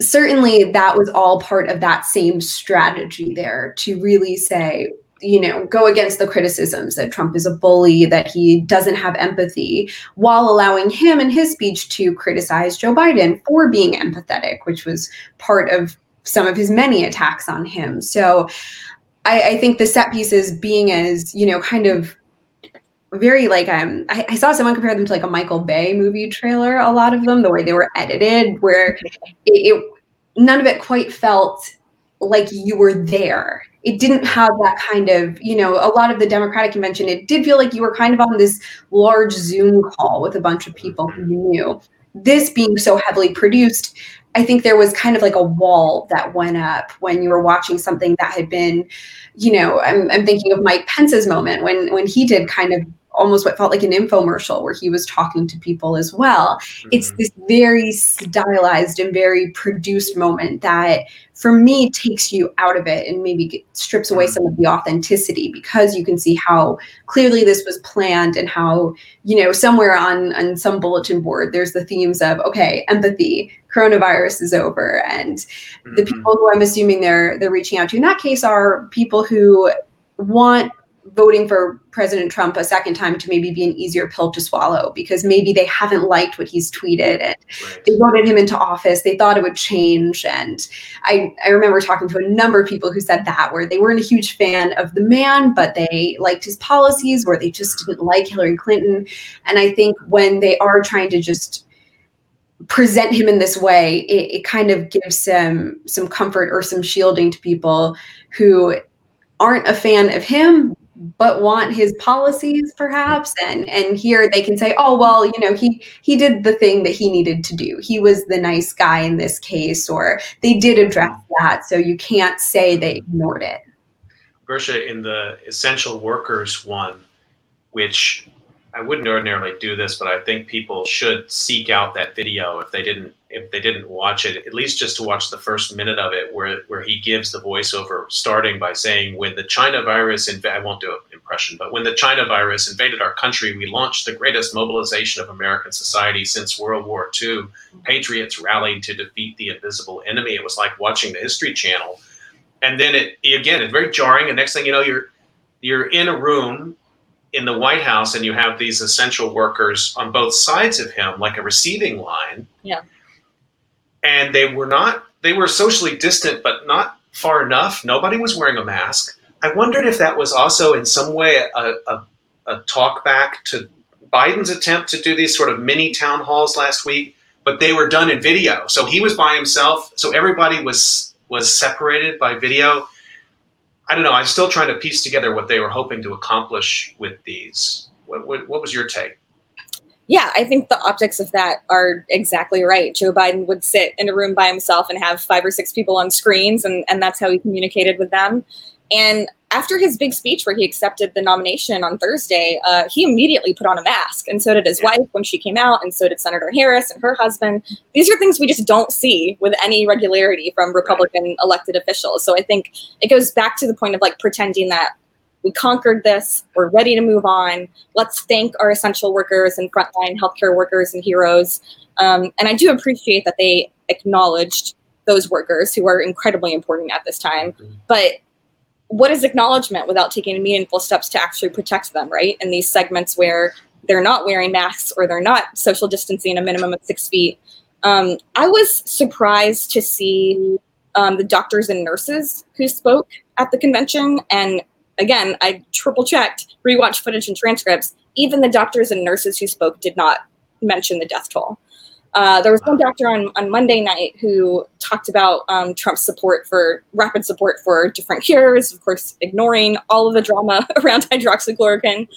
Certainly, that was all part of that same strategy there to really say, you know, go against the criticisms that Trump is a bully, that he doesn't have empathy, while allowing him in his speech to criticize Joe Biden for being empathetic, which was part of some of his many attacks on him. So I, I think the set pieces being as, you know, kind of very like um I, I, saw someone compare them to like a Michael Bay movie trailer, a lot of them, the way they were edited, where it, it none of it quite felt like you were there it didn't have that kind of, you know, a lot of the Democratic convention, it did feel like you were kind of on this large Zoom call with a bunch of people who you knew. This being so heavily produced, I think there was kind of like a wall that went up when you were watching something that had been, you know, I'm, I'm thinking of Mike Pence's moment when when he did kind of almost what felt like an infomercial where he was talking to people as well. Mm-hmm. It's this very stylized and very produced moment that for me takes you out of it and maybe strips away some of the authenticity because you can see how clearly this was planned and how you know somewhere on on some bulletin board there's the themes of okay empathy coronavirus is over and mm-hmm. the people who i'm assuming they're they're reaching out to in that case are people who want voting for President Trump a second time to maybe be an easier pill to swallow because maybe they haven't liked what he's tweeted and right. they voted him into office. They thought it would change. And I, I remember talking to a number of people who said that, where they weren't a huge fan of the man, but they liked his policies, where they just didn't like Hillary Clinton. And I think when they are trying to just present him in this way, it, it kind of gives some some comfort or some shielding to people who aren't a fan of him but want his policies perhaps. And and here they can say oh well you know he he did the thing that he needed to do. He was the nice guy in this case or they did address that so you can't say they ignored it. Versha, in the essential workers one which I wouldn't ordinarily do this, but I think people should seek out that video if they didn't if they didn't watch it, at least just to watch the first minute of it, where where he gives the voiceover, starting by saying, "When the China virus inv- I won't do an impression, but when the China virus invaded our country, we launched the greatest mobilization of American society since World War II. Patriots rallied to defeat the invisible enemy. It was like watching the History Channel." And then it again, it's very jarring. And next thing you know, you're you're in a room in the White House and you have these essential workers on both sides of him, like a receiving line. Yeah. And they were not, they were socially distant, but not far enough. Nobody was wearing a mask. I wondered if that was also in some way a, a, a talk back to Biden's attempt to do these sort of mini town halls last week, but they were done in video. So he was by himself. So everybody was was separated by video I don't know. I'm still trying to piece together what they were hoping to accomplish with these. What, what, what was your take? Yeah, I think the optics of that are exactly right. Joe Biden would sit in a room by himself and have five or six people on screens, and, and that's how he communicated with them. And after his big speech where he accepted the nomination on Thursday, uh, he immediately put on a mask, and so did his wife when she came out, and so did Senator Harris and her husband. These are things we just don't see with any regularity from Republican elected officials. So I think it goes back to the point of like pretending that we conquered this, we're ready to move on. Let's thank our essential workers and frontline healthcare workers and heroes. Um, and I do appreciate that they acknowledged those workers who are incredibly important at this time. But what is acknowledgement without taking meaningful steps to actually protect them, right? In these segments where they're not wearing masks or they're not social distancing a minimum of six feet. Um, I was surprised to see um, the doctors and nurses who spoke at the convention. And again, I triple checked, rewatched footage and transcripts. Even the doctors and nurses who spoke did not mention the death toll. Uh, there was one doctor on, on Monday night who talked about um, Trump's support for rapid support for different cures, of course, ignoring all of the drama around hydroxychloroquine.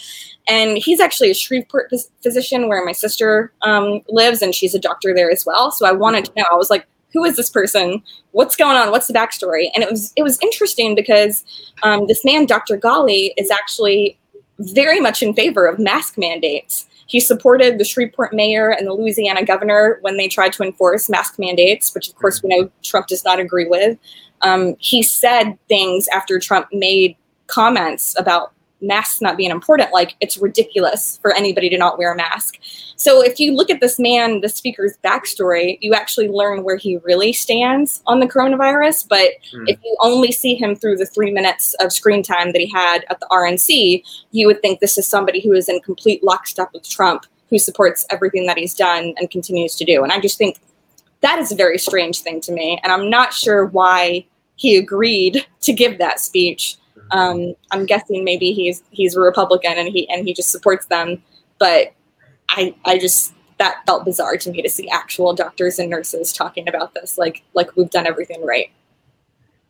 And he's actually a Shreveport physician where my sister um, lives, and she's a doctor there as well. So I wanted to know. I was like, who is this person? What's going on? What's the backstory? And it was it was interesting because um, this man, Dr. Ghali, is actually very much in favor of mask mandates he supported the Shreveport mayor and the Louisiana governor when they tried to enforce mask mandates, which of course we know Trump does not agree with. Um, he said things after Trump made comments about masks not being important like it's ridiculous for anybody to not wear a mask. So if you look at this man the speaker's backstory you actually learn where he really stands on the coronavirus but mm. if you only see him through the three minutes of screen time that he had at the rnc you would think this is somebody who is in complete lockstep with trump who supports everything that he's done and continues to do. And i just think that is a very strange thing to me and i'm not sure why he agreed to give that speech um, I'm guessing maybe he's he's a Republican and he and he just supports them. But I I just that felt bizarre to me to see actual doctors and nurses talking about this like like we've done everything right.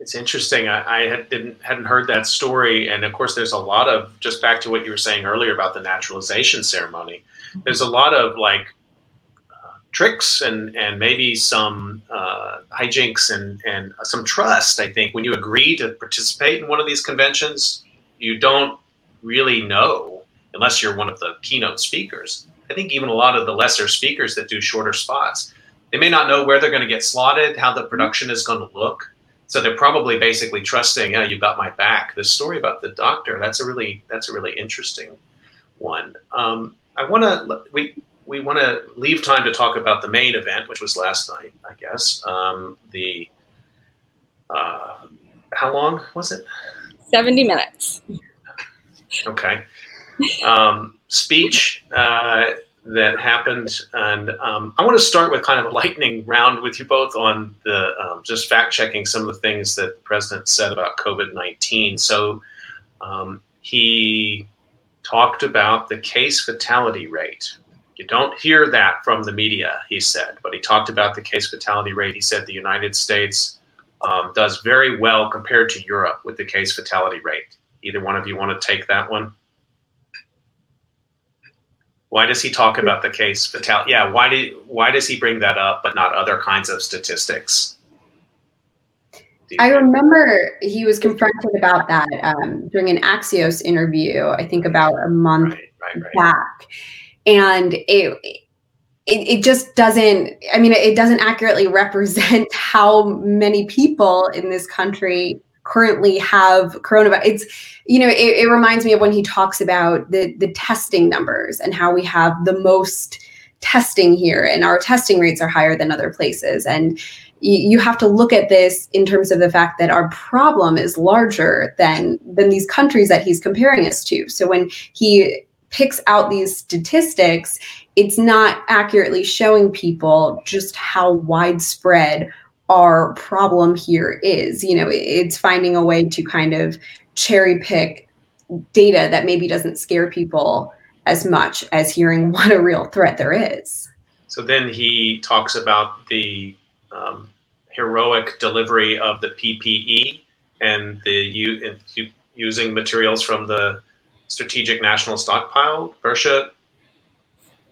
It's interesting. I, I had, didn't hadn't heard that story, and of course, there's a lot of just back to what you were saying earlier about the naturalization ceremony. There's a lot of like tricks and and maybe some uh, hijinks and and some trust. I think when you agree to participate in one of these conventions, you don't really know unless you're one of the keynote speakers. I think even a lot of the lesser speakers that do shorter spots, they may not know where they're going to get slotted, how the production is going to look. So they're probably basically trusting, yeah, you've got my back. This story about the doctor, that's a really that's a really interesting one. Um, I want to we we want to leave time to talk about the main event, which was last night, I guess. Um, the uh, how long was it? Seventy minutes. Okay. Um, speech uh, that happened, and um, I want to start with kind of a lightning round with you both on the um, just fact checking some of the things that the president said about COVID nineteen. So um, he talked about the case fatality rate you don't hear that from the media, he said, but he talked about the case fatality rate. He said the United States um, does very well compared to Europe with the case fatality rate. Either one of you want to take that one? Why does he talk about the case fatality? Yeah, why did why does he bring that up, but not other kinds of statistics? I remember he was confronted about that um, during an Axios interview. I think about a month right, right, right. back, and it, it it just doesn't i mean it doesn't accurately represent how many people in this country currently have coronavirus it's you know it, it, reminds me of when he talks about the the testing numbers and how we have the most testing here and our testing rates are higher than other places. And you, you have to look at this in terms of the fact that our problem is larger than than these countries that he's comparing us to. So when he picks out these statistics, it's not accurately showing people just how widespread our problem here is. You know, it's finding a way to kind of cherry pick data that maybe doesn't scare people as much as hearing what a real threat there is. So then he talks about the um, heroic delivery of the PPE and the u- using materials from the strategic national stockpile. Versha,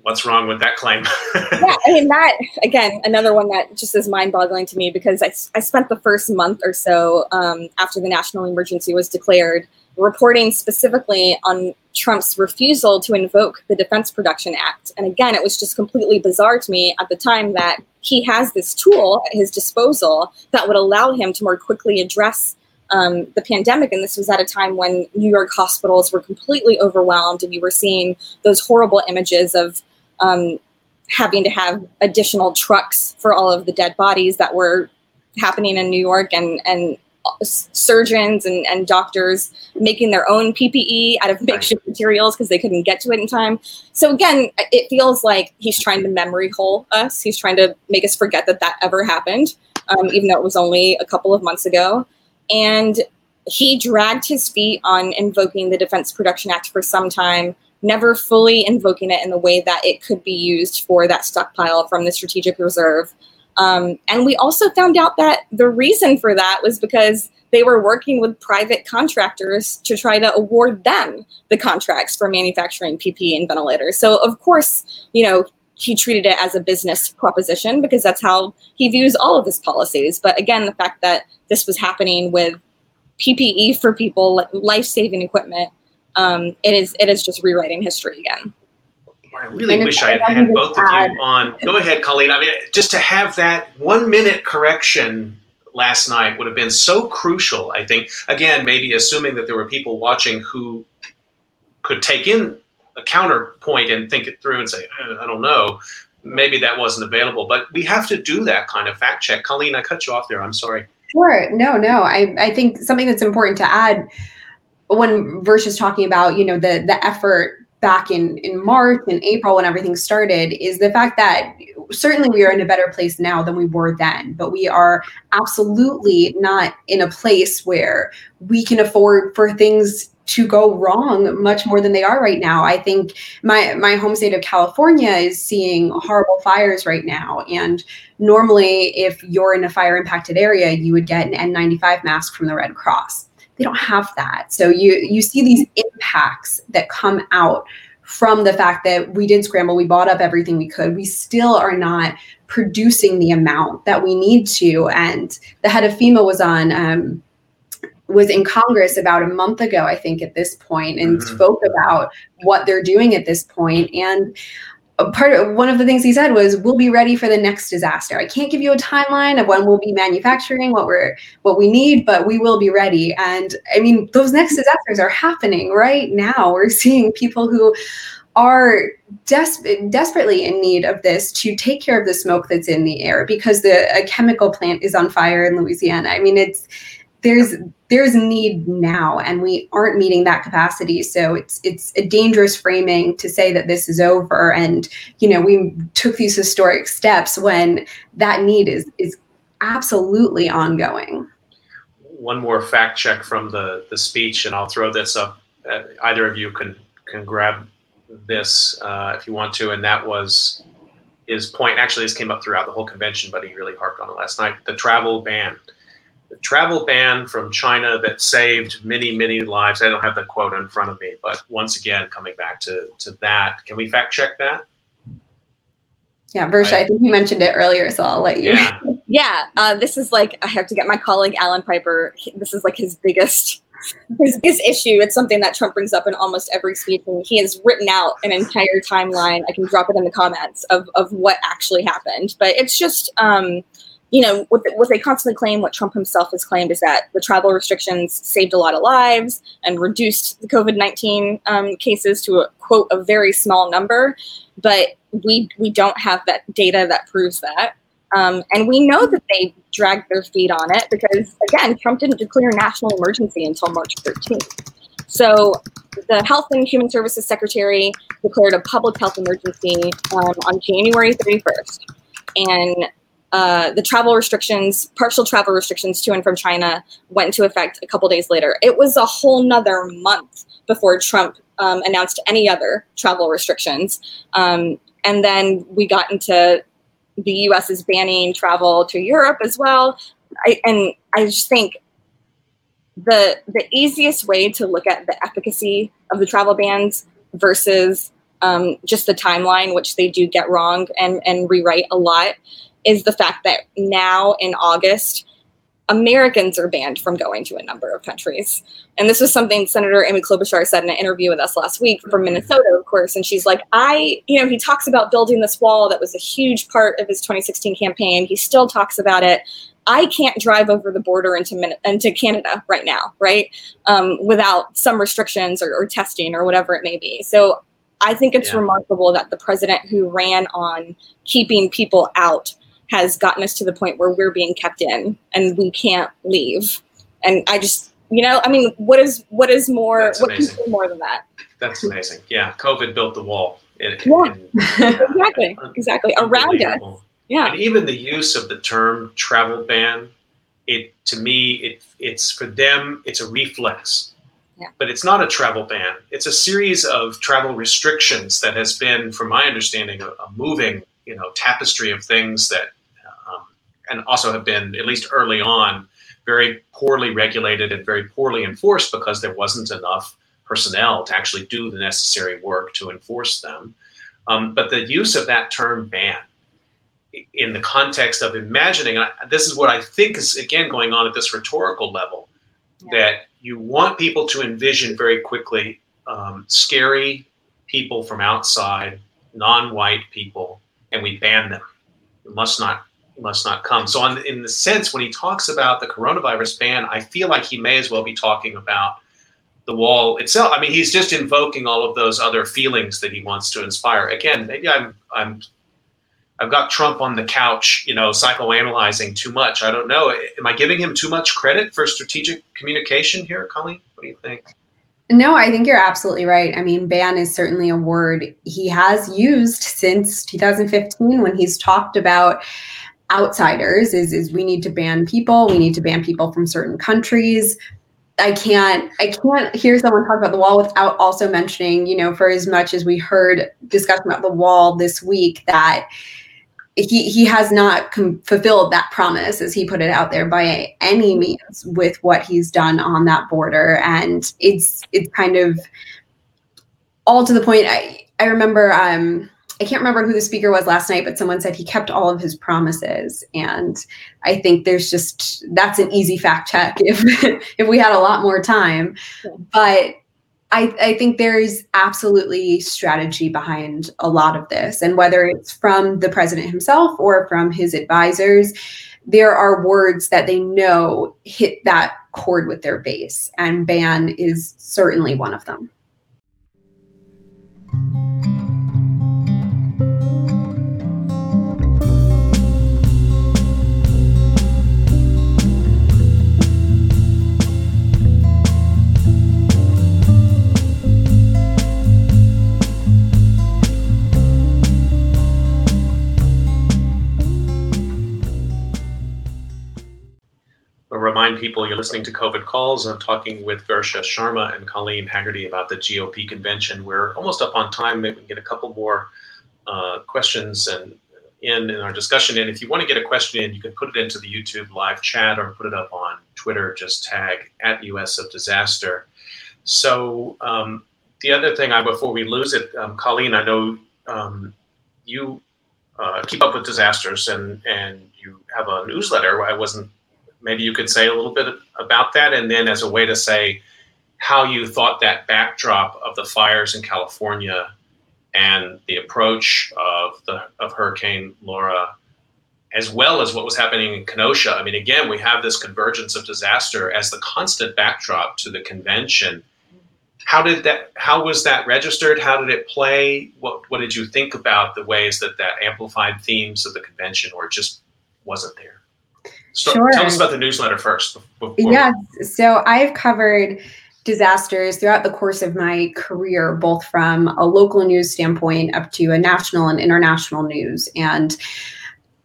what's wrong with that claim? yeah, I mean, that, again, another one that just is mind boggling to me because I, I spent the first month or so um, after the national emergency was declared reporting specifically on Trump's refusal to invoke the Defense Production Act. And again, it was just completely bizarre to me at the time that he has this tool at his disposal that would allow him to more quickly address um, the pandemic, and this was at a time when New York hospitals were completely overwhelmed, and you were seeing those horrible images of um, having to have additional trucks for all of the dead bodies that were happening in New York, and and surgeons and, and doctors making their own PPE out of makeshift materials because they couldn't get to it in time. So again, it feels like he's trying to memory hole us. He's trying to make us forget that that ever happened, um, even though it was only a couple of months ago. And he dragged his feet on invoking the Defense Production Act for some time, never fully invoking it in the way that it could be used for that stockpile from the strategic reserve. Um, and we also found out that the reason for that was because they were working with private contractors to try to award them the contracts for manufacturing PPE and ventilators. So, of course, you know, he treated it as a business proposition because that's how he views all of his policies. But again, the fact that this was happening with PPE for people, life saving equipment, um, it is it is just rewriting history again. I really wish I had had both of you on. Go ahead, Colleen. I mean, just to have that one minute correction last night would have been so crucial. I think again, maybe assuming that there were people watching who could take in a counterpoint and think it through and say, eh, I don't know. Maybe that wasn't available, but we have to do that kind of fact check. Colleen, I cut you off there. I'm sorry. Sure. No, no. I, I think something that's important to add when Versh is talking about, you know, the the effort back in in March and April when everything started is the fact that certainly we are in a better place now than we were then, but we are absolutely not in a place where we can afford for things to go wrong much more than they are right now. I think my my home state of California is seeing horrible fires right now and normally if you're in a fire impacted area you would get an N95 mask from the Red Cross. They don't have that. So you you see these impacts that come out from the fact that we did scramble, we bought up everything we could. We still are not producing the amount that we need to. And the head of FEMA was on um, was in Congress about a month ago, I think, at this point, and mm-hmm. spoke about what they're doing at this point. And part of one of the things he said was we'll be ready for the next disaster. I can't give you a timeline of when we'll be manufacturing what we're what we need, but we will be ready. And I mean, those next disasters are happening right now. We're seeing people who are des- desperately in need of this to take care of the smoke that's in the air because the a chemical plant is on fire in Louisiana. I mean, it's there's there's need now and we aren't meeting that capacity. So it's it's a dangerous framing to say that this is over. And you know we took these historic steps when that need is is absolutely ongoing. One more fact check from the the speech and i'll throw this up. Uh, either of you can can grab this uh, if you want to. And that was his point. Actually this came up throughout the whole convention but he really harped on it last night. The travel ban travel ban from China that saved many, many lives. I don't have the quote in front of me, but once again, coming back to, to that, can we fact check that? Yeah, Versh, I, I think you mentioned it earlier, so I'll let you. Yeah, yeah uh, this is like, I have to get my colleague Alan Piper. This is like his biggest his biggest issue. It's something that Trump brings up in almost every speech, and he has written out an entire timeline. I can drop it in the comments of, of what actually happened, but it's just um, you know, what, what they constantly claim, what Trump himself has claimed, is that the travel restrictions saved a lot of lives and reduced the COVID nineteen um, cases to a quote a very small number. But we we don't have that data that proves that, um, and we know that they dragged their feet on it because again, Trump didn't declare national emergency until March thirteenth. So the Health and Human Services Secretary declared a public health emergency um, on January 31st. And uh, the travel restrictions, partial travel restrictions to and from China, went into effect a couple days later. It was a whole nother month before Trump um, announced any other travel restrictions. Um, and then we got into the US is banning travel to Europe as well. I, and I just think the the easiest way to look at the efficacy of the travel bans versus um, just the timeline, which they do get wrong and, and rewrite a lot, is the fact that now in August, Americans are banned from going to a number of countries. And this was something Senator Amy Klobuchar said in an interview with us last week from Minnesota, of course. And she's like, I, you know, he talks about building this wall that was a huge part of his 2016 campaign. He still talks about it. I can't drive over the border into Min- into Canada right now, right? Um, without some restrictions or, or testing or whatever it may be. So I think it's yeah. remarkable that the president who ran on keeping people out has gotten us to the point where we're being kept in and we can't leave. And I just, you know, I mean, what is what is more That's what amazing. can more than that? That's amazing. Yeah, COVID built the wall. In, yeah, in, exactly, exactly around us. Yeah, and even the use of the term travel ban, it to me, it it's for them, it's a reflex. Yeah. But it's not a travel ban. It's a series of travel restrictions that has been, from my understanding, a, a moving, you know, tapestry of things that and also have been, at least early on, very poorly regulated and very poorly enforced because there wasn't enough personnel to actually do the necessary work to enforce them. Um, but the use of that term ban in the context of imagining, this is what I think is again going on at this rhetorical level, yeah. that you want people to envision very quickly um, scary people from outside non-white people and we ban them. It must not must not come. So, on, in the sense, when he talks about the coronavirus ban, I feel like he may as well be talking about the wall itself. I mean, he's just invoking all of those other feelings that he wants to inspire. Again, maybe I'm I'm I've got Trump on the couch, you know, psychoanalyzing too much. I don't know. Am I giving him too much credit for strategic communication here, Colleen? What do you think? No, I think you're absolutely right. I mean, ban is certainly a word he has used since 2015 when he's talked about outsiders is is we need to ban people, we need to ban people from certain countries. I can't I can't hear someone talk about the wall without also mentioning, you know, for as much as we heard discussion about the wall this week that he he has not com- fulfilled that promise as he put it out there by any means with what he's done on that border and it's it's kind of all to the point i i remember um I can't remember who the speaker was last night, but someone said he kept all of his promises. And I think there's just that's an easy fact check if if we had a lot more time. But I, I think there's absolutely strategy behind a lot of this. And whether it's from the president himself or from his advisors, there are words that they know hit that chord with their base. And ban is certainly one of them. Remind people you're listening to COVID Calls. I'm talking with Versha Sharma and Colleen Hagerty about the GOP convention. We're almost up on time. Maybe we can get a couple more uh, questions and in in our discussion. And if you want to get a question in, you can put it into the YouTube live chat or put it up on Twitter. Just tag at US of Disaster. So um, the other thing, I before we lose it, um, Colleen, I know um, you uh, keep up with disasters and and you have a newsletter. I wasn't maybe you could say a little bit about that, and then as a way to say how you thought that backdrop of the fires in California and the approach of the of Hurricane Laura, as well as what was happening in Kenosha. I mean, again, we have this convergence of disaster as the constant backdrop to the convention. How did that? How was that registered? How did it play? What What did you think about the ways that that amplified themes of the convention, or just wasn't there? Sure. Tell us about the newsletter first. Yes. So I've covered disasters throughout the course of my career, both from a local news standpoint up to a national and international news. And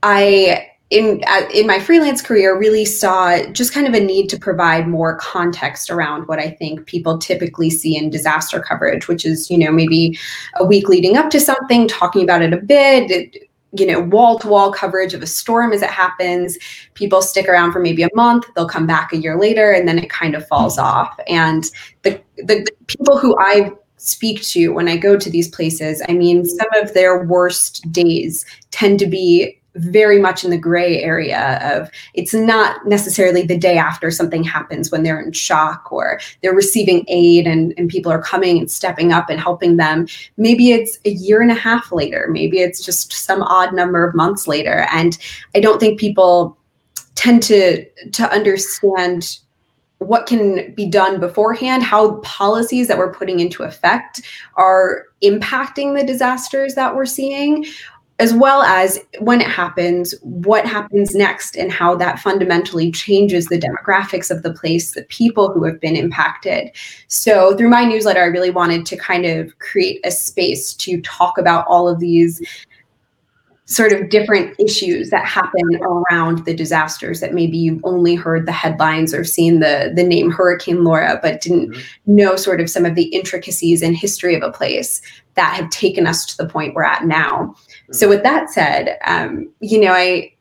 I in in my freelance career really saw just kind of a need to provide more context around what I think people typically see in disaster coverage, which is you know maybe a week leading up to something, talking about it a bit, you know, wall to wall coverage of a storm as it happens. People stick around for maybe a month, they'll come back a year later, and then it kind of falls mm-hmm. off. And the, the, the people who I speak to when I go to these places, I mean, some of their worst days tend to be very much in the gray area of it's not necessarily the day after something happens when they're in shock or they're receiving aid and, and people are coming and stepping up and helping them. Maybe it's a year and a half later. Maybe it's just some odd number of months later. And I don't think people tend to to understand what can be done beforehand, how policies that we're putting into effect are impacting the disasters that we're seeing, as well as when it happens, what happens next, and how that fundamentally changes the demographics of the place, the people who have been impacted. So, through my newsletter, I really wanted to kind of create a space to talk about all of these sort of different issues that happen around the disasters that maybe you've only heard the headlines or seen the the name Hurricane Laura but didn't mm-hmm. know sort of some of the intricacies and history of a place that have taken us to the point we're at now. So with that said, um, you know, I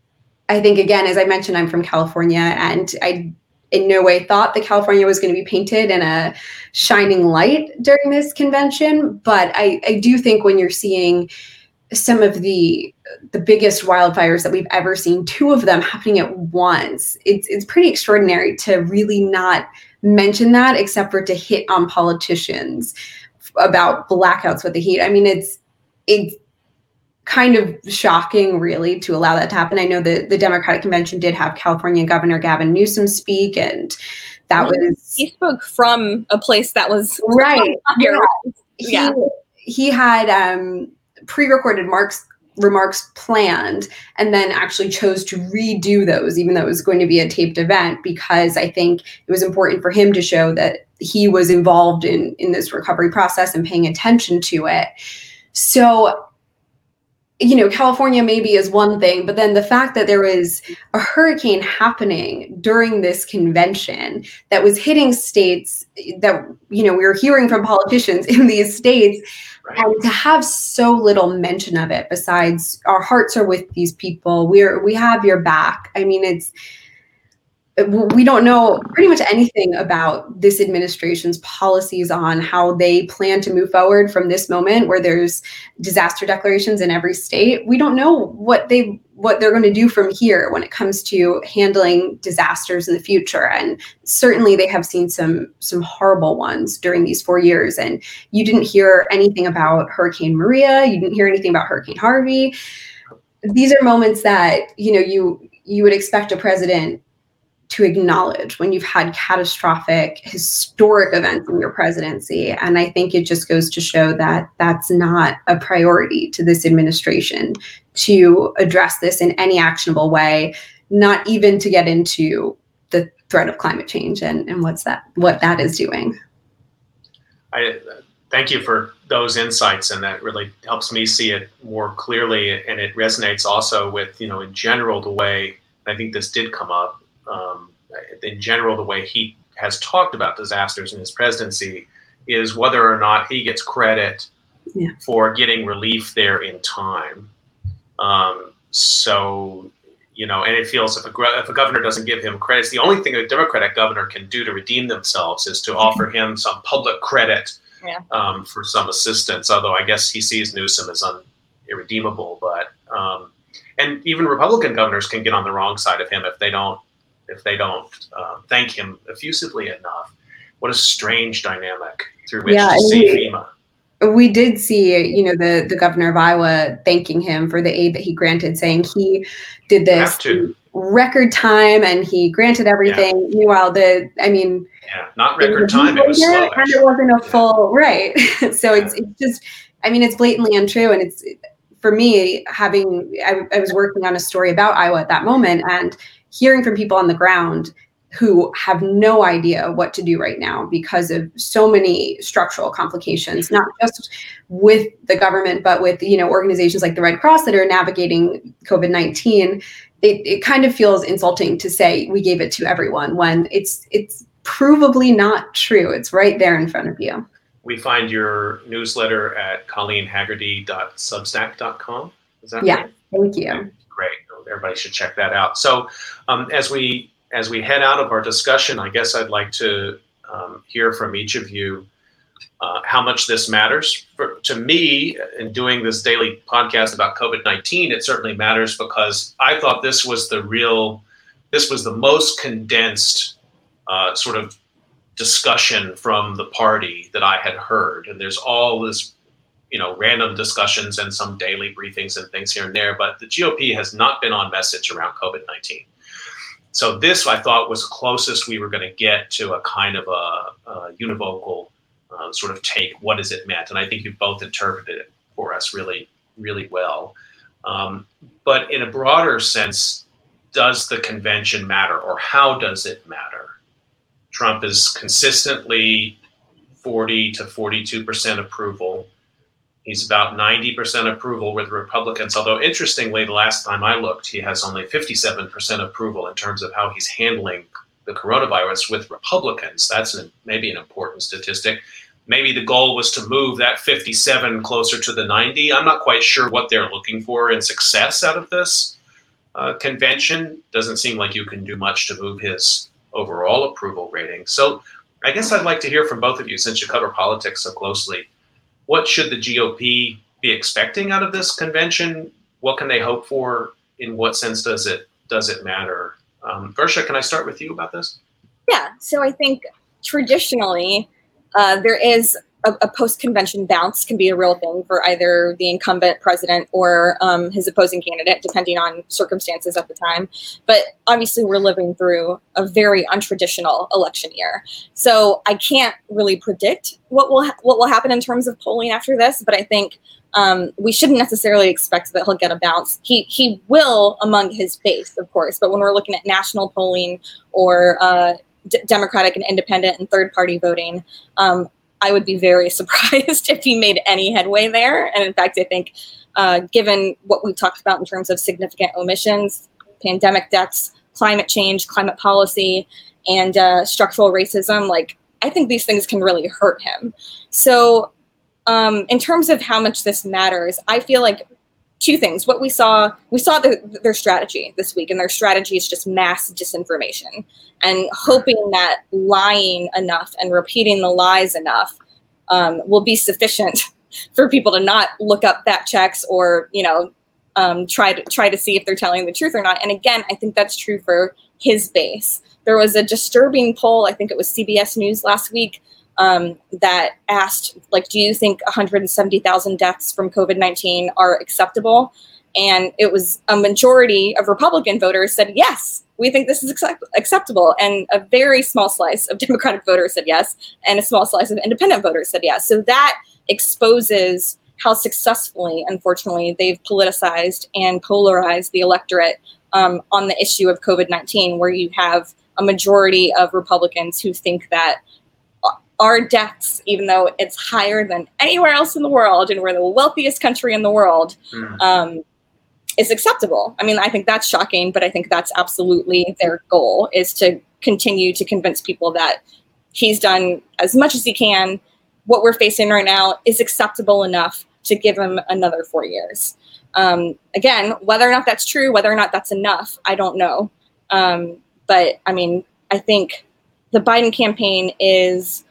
I think again, as I mentioned, I'm from California, and I in no way thought that California was going to be painted in a shining light during this convention. But I, I do think when you're seeing some of the the biggest wildfires that we've ever seen, two of them happening at once, it's it's pretty extraordinary to really not mention that, except for to hit on politicians about blackouts with the heat. I mean, it's it's kind of shocking, really, to allow that to happen. I know the the Democratic convention did have California Governor Gavin Newsom speak, and that was he spoke from a place that was right. Yeah. He, Yeah. he had um, pre-recorded marks remarks planned and then actually chose to redo those even though it was going to be a taped event because i think it was important for him to show that he was involved in in this recovery process and paying attention to it so you know california maybe is one thing but then the fact that there was a hurricane happening during this convention that was hitting states that you know we were hearing from politicians in these states Right. and to have so little mention of it besides our hearts are with these people we're we have your back i mean it's we don't know pretty much anything about this administration's policies on how they plan to move forward from this moment where there's disaster declarations in every state. We don't know what they what they're going to do from here when it comes to handling disasters in the future. And certainly they have seen some some horrible ones during these 4 years. And you didn't hear anything about hurricane maria. You didn't hear anything about hurricane harvey. These are moments that you know you you would expect a president to acknowledge when you've had catastrophic historic events in your presidency and i think it just goes to show that that's not a priority to this administration to address this in any actionable way not even to get into the threat of climate change and, and what's that what that is doing I thank you for those insights, and that really helps me see it more clearly. And it resonates also with, you know, in general, the way I think this did come up. Um, in general, the way he has talked about disasters in his presidency is whether or not he gets credit Yeah. for getting relief there in time. Um, so, you know, and it feels if a, if a governor doesn't give him credit, it's the only thing a Democratic governor can do to redeem themselves is to offer him some public credit Yeah. um, for some assistance. Although I guess he sees Newsom as un- irredeemable, but um, and even Republican governors can get on the wrong side of him if they don't if they don't uh, thank him effusively enough. What a strange dynamic through which Yeah, to see we- FEMA. we did see you know the the governor of iowa thanking him for the aid that he granted saying he did this record time and he granted everything meanwhile the i mean Yeah, not record was time. It was slow. and actually. it wasn't a Yeah. full right so it's it's just i mean it's blatantly untrue and it's for me having I, I was working on a story about iowa at that moment and hearing from people on the ground who have no idea what to do right now because of so many structural complications not just with the government but with you know organizations like the red cross that are navigating covid-19 it, it kind of feels insulting to say we gave it to everyone when it's it's provably not true it's right there in front of you We find your newsletter at colleenhagerty.substack.com. Is that Yeah. right? thank you Great. Everybody should check that out. So, um, as we as we head out of our discussion, I guess I'd like to um, hear from each of you uh, how much this matters. For, to me, in doing this daily podcast about COVID nineteen, it certainly matters because I thought this was the real, this was the most condensed uh, sort of discussion from the party that I had heard. And there's all this you know, random discussions and some daily briefings and things here and there, but the GOP has not been on message around COVID 19. So, this I thought was the closest we were going to get to a kind of a, a univocal uh, sort of take. What does it meant? And I think you both interpreted it for us really, really well. Um, but in a broader sense, does the convention matter or how does it matter? Trump is consistently 40 to 42% approval. He's about 90% approval with Republicans, although interestingly, the last time I looked, he has only 57% approval in terms of how he's handling the coronavirus with Republicans. That's an, maybe an important statistic. Maybe the goal was to move that 57 closer to the 90. I'm not quite sure what they're looking for in success out of this uh, convention. Doesn't seem like you can do much to move his overall approval rating. So I guess I'd like to hear from both of you since you cover politics so closely what should the GOP be expecting out of this convention? What can they hope for? In what sense does it does it matter? Um, Versha, can I start with you about this? Yeah. So I think traditionally uh, there is a, a post convention bounce can be a real thing for either the incumbent president or um, his opposing candidate, depending on circumstances at the time. But obviously, we're living through a very untraditional election year, so I can't really predict what will ha- what will happen in terms of polling after this. But I think um, we shouldn't necessarily expect that he'll get a bounce. He he will among his base, of course. But when we're looking at national polling or uh, D- Democratic and independent and third party voting, um, I would be very surprised if he made any headway there. And in fact, I think, uh, given what we've talked about in terms of significant omissions, pandemic deaths, climate change, climate policy, and uh, structural racism, like I think these things can really hurt him. So, um, in terms of how much this matters, I feel like two things. What we saw, we saw the, their strategy this week, and their strategy is just mass disinformation and hoping that lying enough and repeating the lies enough um, will be sufficient for people to not look up fact checks or you know um, try to try to see if they're telling the truth or not. And again, I think that's true for his base. There was a disturbing poll, I think it was CBS News last week, um, that asked, like, do you think 170,000 deaths from COVID 19 are acceptable? And it was a majority of Republican voters said yes we think this is accept- acceptable. And a very small slice of Democratic voters said yes, and a small slice of independent voters said yes. So that exposes how successfully, unfortunately, they've politicized and polarized the electorate um, on the issue of COVID 19, where you have a majority of Republicans who think that our deaths, even though it's higher than anywhere else in the world, and we're the wealthiest country in the world, mm. um, is acceptable. I mean, I think that's shocking, but I think that's absolutely their goal is to continue to convince people that he's done as much as he can. What we're facing right now is acceptable enough to give him another four years. Um, again, whether or not that's true, whether or not that's enough, I don't know. Um, but I mean, I think the Biden campaign is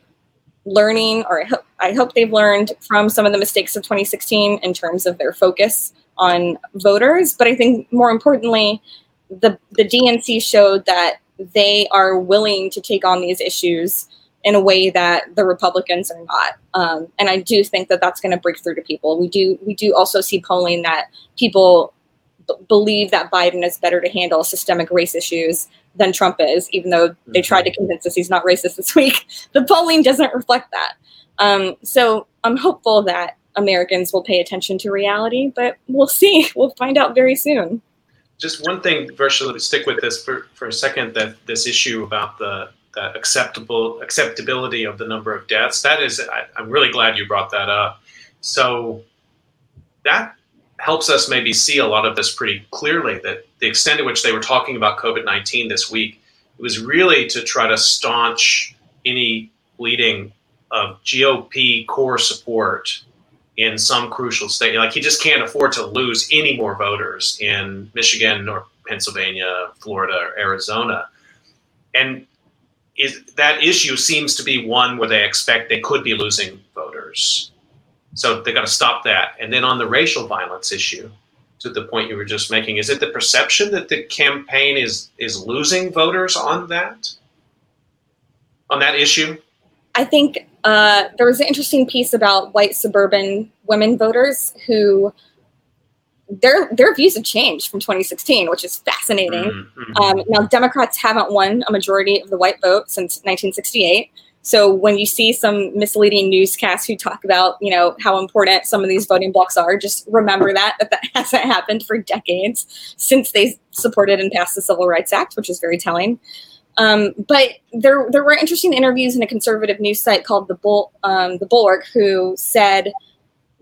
learning, or I hope, I hope they've learned from some of the mistakes of 2016 in terms of their focus on voters. But I think more importantly, the the DNC showed that they are willing to take on these issues in a way that the Republicans are not. Um, and I do think that that's going to break through to people. We do we do also see polling that people b- believe that Biden is better to handle systemic race issues than Trump is, even though they tried to mm-hmm. convince us he's not racist this week. The polling doesn't reflect that. Um, so I'm hopeful that Americans will pay attention to reality, but we'll see. We'll find out very soon. Just one thing, Versha, to stick with this for, for a second, that this issue about the, the acceptable acceptability of the number of deaths, that is, I, I'm really glad you brought that up. So that helps us maybe see a lot of this pretty clearly that the extent to which they were talking about COVID 19 this week, was really to try to staunch any bleeding of GOP core support in some crucial state. Like he just can't afford to lose any more voters in Michigan or Pennsylvania, Florida, or Arizona. And is, that issue seems to be one where they expect they could be losing voters. So they got to stop that. And then on the racial violence issue, to the point you were just making, is it the perception that the campaign is is losing voters on that? On that issue? I think uh, there was an interesting piece about white suburban women voters who their their views have changed from 2016, which is fascinating. Mm-hmm. Um, now, Democrats haven't won a majority of the white vote since 1968. So when you see some misleading newscasts who talk about, you know, how important some of these voting blocks are, just remember that that, that hasn't happened for decades since they supported and passed the Civil Rights Act, which is very telling. Um, but there, there were interesting interviews in a conservative news site called the Bull, um, the Bulwark, who said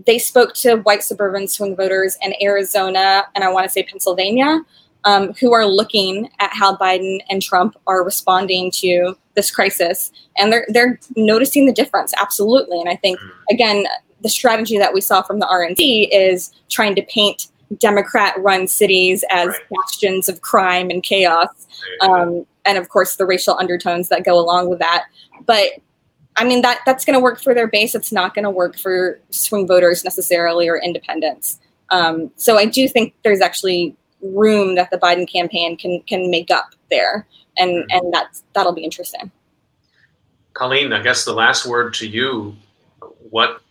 they spoke to white suburban swing voters in Arizona and I want to say Pennsylvania, um, who are looking at how Biden and Trump are responding to this crisis, and they're they're noticing the difference absolutely. And I think again, the strategy that we saw from the RNC is trying to paint Democrat-run cities as right. bastions of crime and chaos. Um, and of course the racial undertones that go along with that. But I mean that that's going to work for their base. It's not going to work for swing voters necessarily or independents. Um, so I do think there's actually room that the Biden campaign can can make up there, and mm-hmm. and that's that'll be interesting. Colleen, I guess the last word to you. what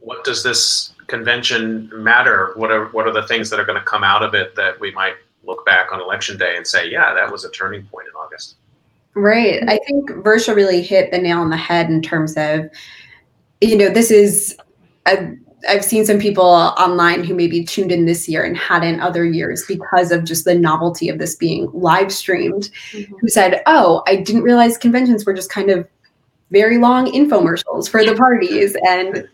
what does this convention matter? What are what are the things that are going to come out of it that we might look back on election day and say, yeah, that was a turning point in August? Right. I think Versha really hit the nail on the head in terms of, you know, this is a I've seen some people online who maybe tuned in this year and hadn't other years because of just the novelty of this being live streamed, mm-hmm. who said, Oh, I didn't realize conventions were just kind of very long infomercials for the parties. And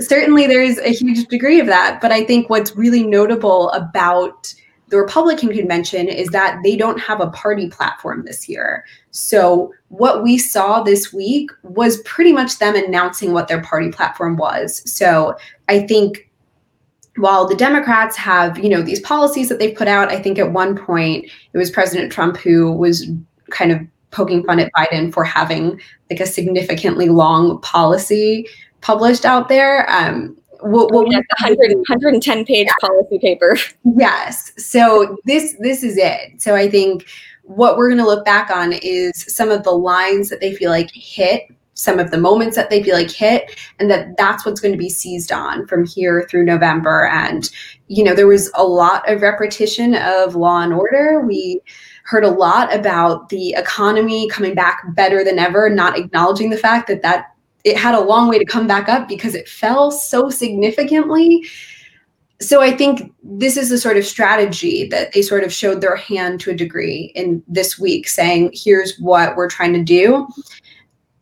certainly there's a huge degree of that. But I think what's really notable about the Republican convention is that they don't have a party platform this year. So, what we saw this week was pretty much them announcing what their party platform was. So, I think while the Democrats have, you know, these policies that they've put out, I think at one point it was President Trump who was kind of poking fun at Biden for having like a significantly long policy published out there. Um, what, what yeah, 100, 110 page yeah. policy paper. Yes. So this this is it. So I think what we're going to look back on is some of the lines that they feel like hit some of the moments that they feel like hit and that that's what's going to be seized on from here through november and you know there was a lot of repetition of law and order we heard a lot about the economy coming back better than ever not acknowledging the fact that that it had a long way to come back up because it fell so significantly. So I think this is the sort of strategy that they sort of showed their hand to a degree in this week, saying, here's what we're trying to do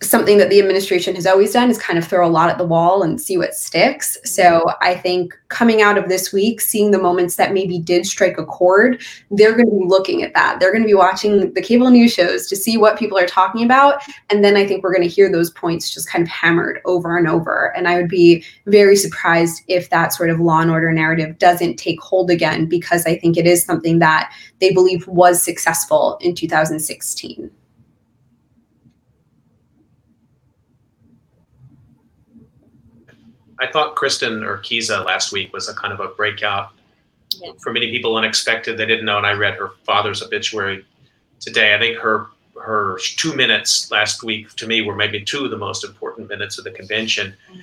something that the administration has always done is kind of throw a lot at the wall and see what sticks. So mm-hmm. I think coming out of this week, seeing the moments that maybe did strike a chord, they're going to be looking at that. They're going to be watching the cable news shows to see what people are talking about. And then I think we're going to hear those points just kind of hammered over and over. And I would be very surprised if that sort of law and order narrative doesn't take hold again, because I think it is something that they believe was successful in 2016. I thought Kristen Urquiza last week was a kind of a breakout. Yeah. For many people, unexpected. They didn't know, and I read her father's obituary today. I think her her two minutes last week to me were maybe two of the most important minutes of the convention. Mm-hmm.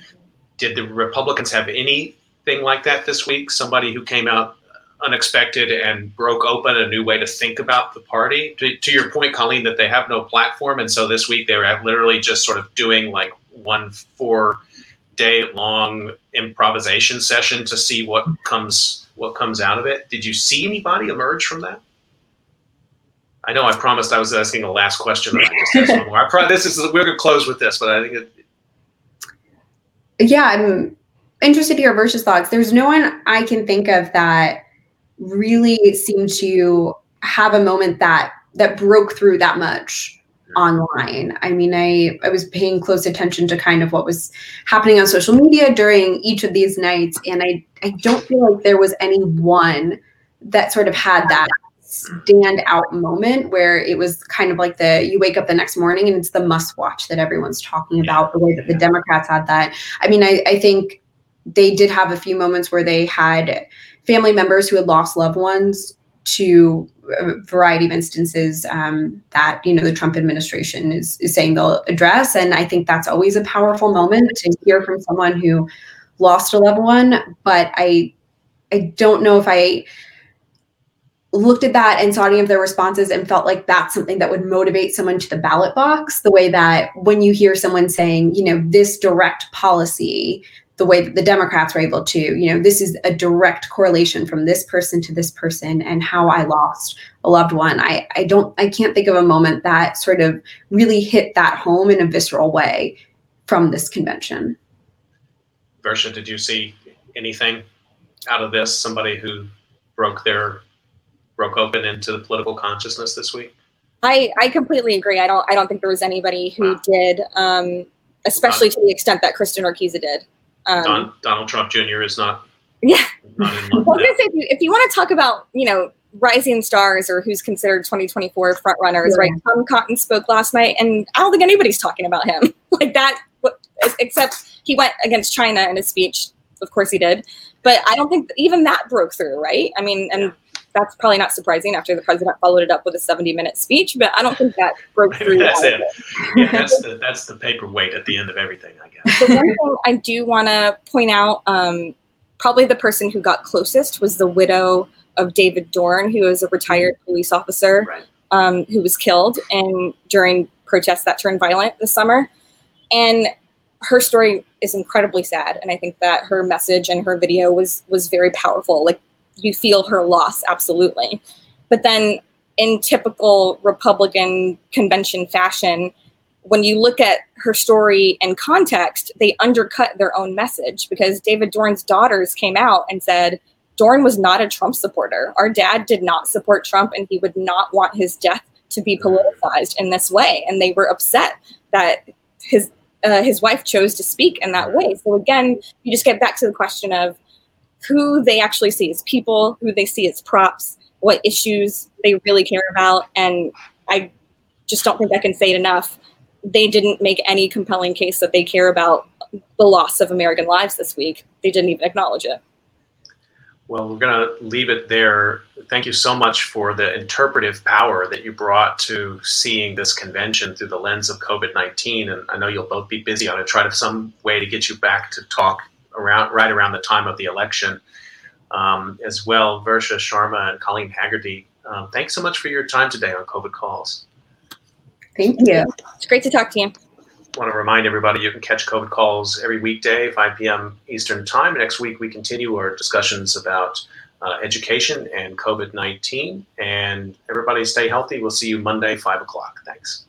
Did the Republicans have anything like that this week? Somebody who came out unexpected and broke open a new way to think about the party. To, to, your point, Colleen, that they have no platform, and so this week they were literally just sort of doing like one four day long improvisation session to see what comes what comes out of it. Did you see anybody emerge from that? I know I promised I was asking the last question. I just one more. Pro- this is we're gonna close with this, but I think it. Yeah, I'm interested to hear Versha's thoughts. There's no one I can think of that really seemed to have a moment that that broke through that much online. I mean, I, I was paying close attention to kind of what was happening on social media during each of these nights. And I, I don't feel like there was any one that sort of had that stand out moment where it was kind of like the you wake up the next morning and it's the must watch that everyone's talking about the way that the democrats had that i mean I, I think they did have a few moments where they had family members who had lost loved ones to a variety of instances um, that you know the Trump administration is, is saying they'll address, and I think that's always a powerful moment to hear from someone who lost a loved one. But I I don't know if I looked at that and saw any of their responses and felt like that's something that would motivate someone to the ballot box the way that when you hear someone saying you know this direct policy the way that the Democrats were able to, you know, this is a direct correlation from this person to this person and how I lost a loved one. I, I don't, I can't think of a moment that sort of really hit that home in a visceral way from this convention. Versha, did you see anything out of this? Somebody who broke their, broke open into the political consciousness this week? I, I completely agree. I don't, I don't think there was anybody who wow. did, um, especially to the extent that Kristen Urquiza did. Um, Don, Donald Trump Jr. is not. Yeah. Not I was going to say, if you, if you want to talk about, you know, rising stars or who's considered 2024 front runners, yeah. right? Tom Cotton spoke last night, and I don't think anybody's talking about him like that, except he went against China in his speech. Of course, he did, but I don't think even that broke through, right? I mean, and that's probably not surprising after the president followed it up with a 70 minute speech, but I don't think that broke through. that's it. Yeah, that's the, that's the paperweight at the end of everything, I guess. The one thing I do want to point out um, probably the person who got closest was the widow of David Dorn, who was a retired police officer Right. um, who was killed and during protests that turned violent this summer. And her story is incredibly sad, and I think that her message and her video was was very powerful. Like you feel her loss absolutely, but then in typical Republican convention fashion, when you look at her story and context, they undercut their own message because David Dorn's daughters came out and said Dorn was not a Trump supporter. Our dad did not support Trump, and he would not want his death to be politicized in this way. And they were upset that his uh, his wife chose to speak in that way. So again, you just get back to the question of who they actually see as people, who they see as props, what issues they really care about, and I just don't think I can say it enough. They didn't make any compelling case that they care about the loss of American lives this week. They didn't even acknowledge it. Well, we're going to leave it there. Thank you so much for the interpretive power that you brought to seeing this convention through the lens of COVID 19. And I know you'll both be busy on it. Try to some way to get you back to talk around right around the time of the election um, as well. Versha Sharma and Colleen Hagerty, um, thanks so much for your time today on COVID Calls. Thank you. It's great to talk to you. want to remind everybody you can catch COVID calls every weekday, 5 p.m. Eastern Time. Next week, we continue our discussions about uh, education and COVID 19. And everybody stay healthy. We'll see you Monday, 5 o'clock. Thanks.